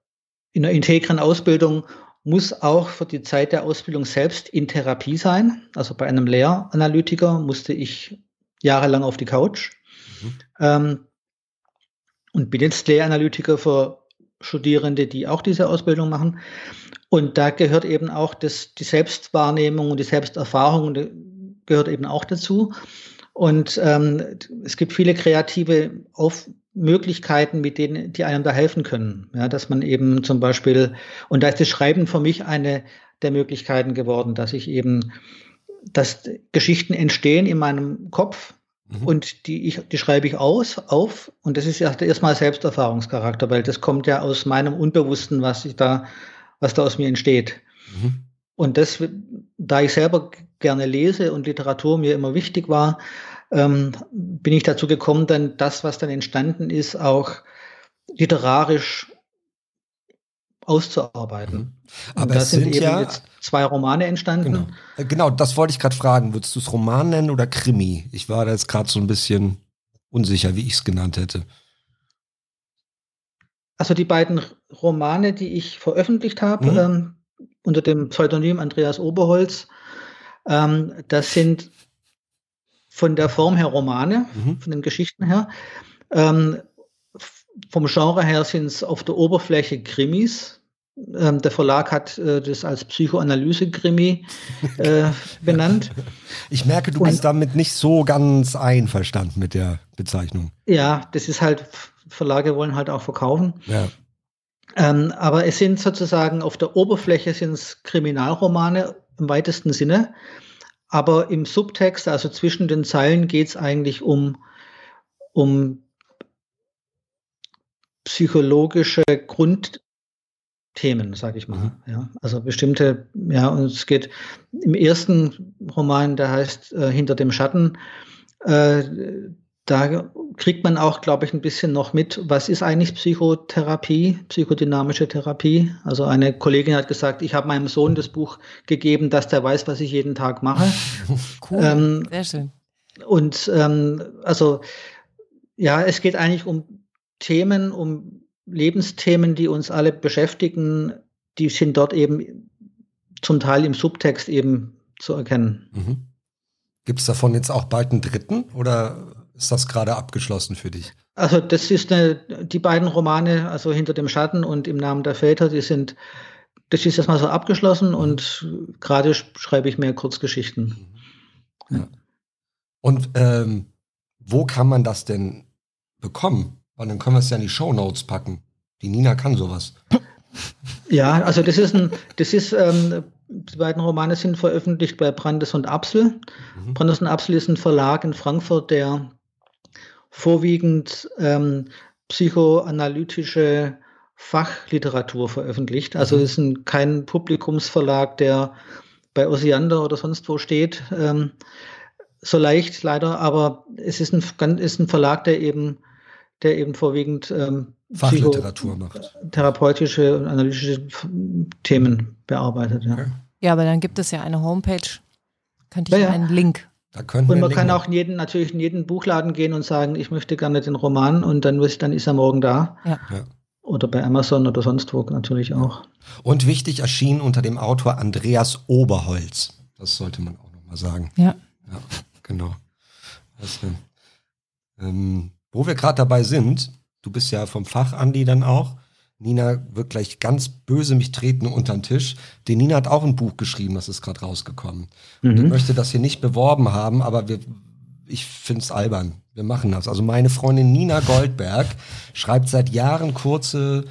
in einer integren Ausbildung muss auch für die Zeit der Ausbildung selbst in Therapie sein. Also bei einem Lehranalytiker musste ich jahrelang auf die Couch. Mhm. Ähm, und bin jetzt Lehranalytiker für Studierende, die auch diese Ausbildung machen. Und da gehört eben auch das, die Selbstwahrnehmung und die Selbsterfahrung gehört eben auch dazu. Und ähm, es gibt viele kreative Auf Möglichkeiten, mit denen, die einem da helfen können. Ja, dass man eben zum Beispiel, und da ist das Schreiben für mich eine der Möglichkeiten geworden, dass ich eben, dass Geschichten entstehen in meinem Kopf, Mhm. Und die, ich, die schreibe ich aus, auf. Und das ist ja erstmal Selbsterfahrungscharakter, weil das kommt ja aus meinem Unbewussten, was ich da, was da aus mir entsteht. Mhm. Und das, da ich selber gerne lese und Literatur mir immer wichtig war, ähm, bin ich dazu gekommen, dann das, was dann entstanden ist, auch literarisch auszuarbeiten. Mhm. Aber da sind, sind eben ja, jetzt zwei Romane entstanden. Genau, äh, genau das wollte ich gerade fragen. Würdest du es Roman nennen oder Krimi? Ich war da jetzt gerade so ein bisschen unsicher, wie ich es genannt hätte. Also die beiden Romane, die ich veröffentlicht habe, mhm. ähm, unter dem Pseudonym Andreas Oberholz, ähm, das sind von der Form her Romane, mhm. von den Geschichten her. Ähm, vom Genre her sind es auf der Oberfläche Krimis. Ähm, der Verlag hat äh, das als Psychoanalyse-Krimi äh, benannt. Ich merke, du Und, bist damit nicht so ganz einverstanden mit der Bezeichnung. Ja, das ist halt, Verlage wollen halt auch verkaufen. Ja. Ähm, aber es sind sozusagen auf der Oberfläche sind es Kriminalromane im weitesten Sinne. Aber im Subtext, also zwischen den Zeilen, geht es eigentlich um, um psychologische Grundthemen, sage ich mal. Mhm. Ja, also bestimmte, ja, und es geht im ersten Roman, der heißt äh, Hinter dem Schatten, äh, da kriegt man auch, glaube ich, ein bisschen noch mit, was ist eigentlich Psychotherapie, psychodynamische Therapie. Also eine Kollegin hat gesagt, ich habe meinem Sohn das Buch gegeben, dass der weiß, was ich jeden Tag mache. Cool, ähm, sehr schön. Und ähm, also ja, es geht eigentlich um Themen, um Lebensthemen, die uns alle beschäftigen, die sind dort eben zum Teil im Subtext eben zu erkennen. Mhm. Gibt es davon jetzt auch bald einen dritten oder ist das gerade abgeschlossen für dich? Also das ist eine, die beiden Romane, also Hinter dem Schatten und Im Namen der Väter, die sind, das ist erstmal so abgeschlossen und gerade schreibe ich mehr Kurzgeschichten. Ja. Und ähm, wo kann man das denn bekommen? Weil dann können wir es ja in die Show Notes packen. Die Nina kann sowas. Ja, also das ist ein, das ist, ähm, die beiden Romane sind veröffentlicht bei Brandes und Apsel. Mhm. Brandes und Apsel ist ein Verlag in Frankfurt, der vorwiegend ähm, psychoanalytische Fachliteratur veröffentlicht. Also mhm. ist ein, kein Publikumsverlag, der bei Osiander oder sonst wo steht. Ähm, so leicht leider, aber es ist ein, ist ein Verlag, der eben, der eben vorwiegend ähm, Fachliteratur macht. Therapeutische und analytische Themen bearbeitet. Ja. Okay. ja, aber dann gibt es ja eine Homepage. Könnte ich ja, ja. einen Link und man kann auch in jeden, natürlich in jeden Buchladen gehen und sagen, ich möchte gerne den Roman und dann, dann ist er morgen da. Ja. ja. Oder bei Amazon oder sonst wo natürlich auch. Und wichtig erschien unter dem Autor Andreas Oberholz. Das sollte man auch nochmal sagen. Ja. Ja, genau. Das, ähm, wo wir gerade dabei sind, du bist ja vom Fach, Andi, dann auch. Nina wird gleich ganz böse mich treten unter den Tisch. Die Nina hat auch ein Buch geschrieben, das ist gerade rausgekommen. Mhm. Und ich möchte das hier nicht beworben haben, aber wir, ich finde es albern. Wir machen das. Also meine Freundin Nina Goldberg schreibt seit Jahren kurze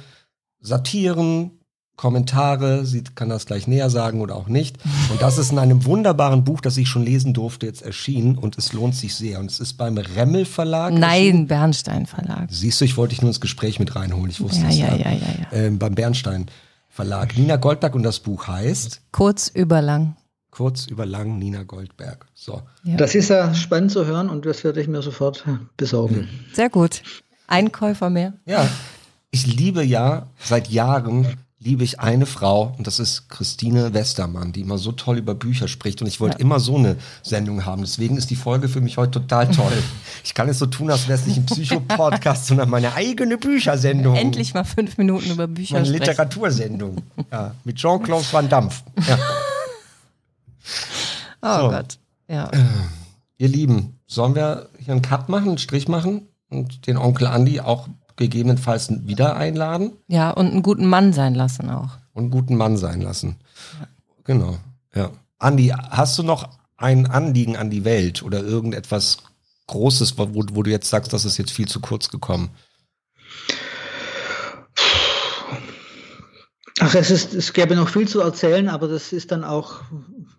Satiren, Kommentare. Sie kann das gleich näher sagen oder auch nicht. Und das ist in einem wunderbaren Buch, das ich schon lesen durfte, jetzt erschienen und es lohnt sich sehr. Und es ist beim Remmel Verlag. Nein, Bernstein Verlag. Siehst du, ich wollte dich nur ins Gespräch mit reinholen. Ich wusste ja, es ja. Ja, ja, ja, ja. Ähm, beim Bernstein Verlag. Nina Goldberg und das Buch heißt? Kurz über lang. Kurz über lang, Nina Goldberg. So. Ja. Das ist ja spannend zu hören und das werde ich mir sofort besorgen. Sehr gut. Einkäufer mehr. Ja. Ich liebe ja seit Jahren liebe ich eine Frau und das ist Christine Westermann, die immer so toll über Bücher spricht und ich wollte ja. immer so eine Sendung haben. Deswegen ist die Folge für mich heute total toll. Ich kann es so tun, als wäre es nicht ein Psycho-Podcast, sondern meine eigene Büchersendung. Endlich mal fünf Minuten über Bücher Meine sprechen. Literatursendung. Ja, mit Jean-Claude Van Dampf. Ja. Oh so. Gott. Ja. Ihr Lieben, sollen wir hier einen Cut machen, einen Strich machen und den Onkel Andi auch gegebenenfalls wieder einladen. Ja, und einen guten Mann sein lassen auch. Und einen guten Mann sein lassen. Ja. Genau, ja. Andi, hast du noch ein Anliegen an die Welt oder irgendetwas Großes, wo, wo du jetzt sagst, das ist jetzt viel zu kurz gekommen? Ach, es ist, es gäbe noch viel zu erzählen, aber das ist dann auch,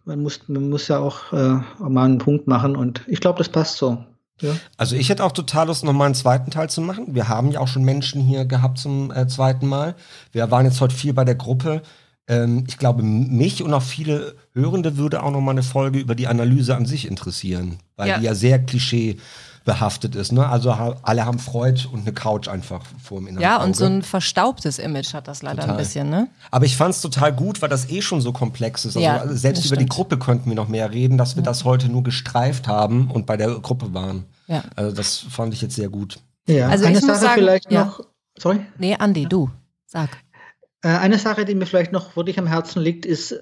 man muss, man muss ja auch äh, mal einen Punkt machen und ich glaube, das passt so. Ja. Also ich hätte auch total Lust, nochmal einen zweiten Teil zu machen. Wir haben ja auch schon Menschen hier gehabt zum äh, zweiten Mal. Wir waren jetzt heute viel bei der Gruppe. Ähm, ich glaube, mich und auch viele Hörende würde auch nochmal eine Folge über die Analyse an sich interessieren, weil ja. die ja sehr Klischee behaftet ist. Ne? Also ha alle haben Freud und eine Couch einfach vor dem inneren Ja, Auge. und so ein verstaubtes Image hat das leider Total. ein bisschen, ne? Aber ich fand es total gut, weil das eh schon so komplex ist. Also Ja, selbst über die stimmt. Gruppe könnten wir noch mehr reden, dass wir das heute nur gestreift haben und bei der Gruppe waren. Ja. Also das fand ich jetzt sehr gut. Ja, Also eine ich muss Sache sagen, vielleicht ja. noch. Sorry? Nee, Andi, du, sag. Äh, Eine Sache, die mir vielleicht noch wirklich am Herzen liegt, ist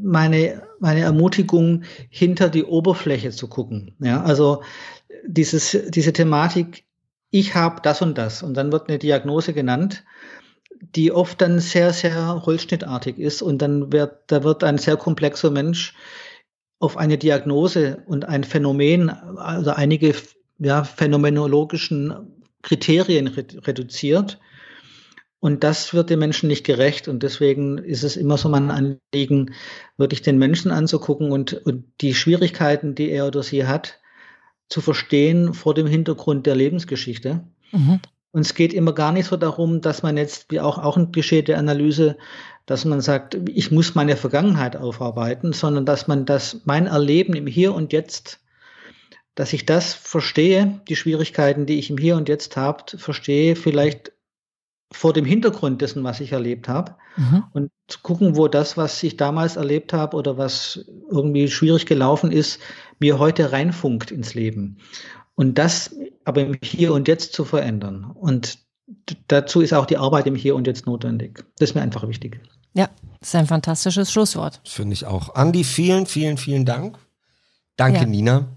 meine, meine Ermutigung, hinter die Oberfläche zu gucken. Ja, also dieses, diese Thematik, ich habe das und das und dann wird eine Diagnose genannt, die oft dann sehr, sehr holzschnittartig ist und dann wird, da wird ein sehr komplexer Mensch auf eine Diagnose und ein Phänomen, also einige ja, phänomenologischen Kriterien re- reduziert. Und das wird den Menschen nicht gerecht. Und deswegen ist es immer so mein Anliegen, wirklich den Menschen anzugucken und, und die Schwierigkeiten, die er oder sie hat, zu verstehen vor dem Hintergrund der Lebensgeschichte. Mhm. Und es geht immer gar nicht so darum, dass man jetzt, wie auch, auch ein Klischee der Analyse, dass man sagt, ich muss meine Vergangenheit aufarbeiten, sondern dass man das, mein Erleben im Hier und Jetzt, dass ich das verstehe, die Schwierigkeiten, die ich im Hier und Jetzt habe, verstehe, vielleicht vor dem Hintergrund dessen, was ich erlebt habe Mhm. und zu gucken, wo das, was ich damals erlebt habe oder was irgendwie schwierig gelaufen ist, mir heute reinfunkt ins Leben. Und das aber im Hier und Jetzt zu verändern. Und dazu ist auch die Arbeit im Hier und Jetzt notwendig. Das ist mir einfach wichtig. Ja, das ist ein fantastisches Schlusswort. Das finde ich auch. Andi, vielen, vielen, vielen Dank. Danke, Ja. Nina.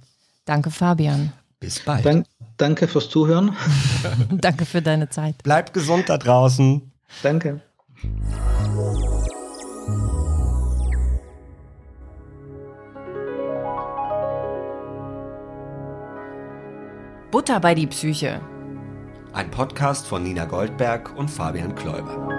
Danke, Fabian. Bis bald. Dann, danke fürs Zuhören. Danke für deine Zeit. Bleibt gesund da draußen. Danke. Butter bei die Psyche. Ein Podcast von Nina Goldberg und Fabian Kläuber.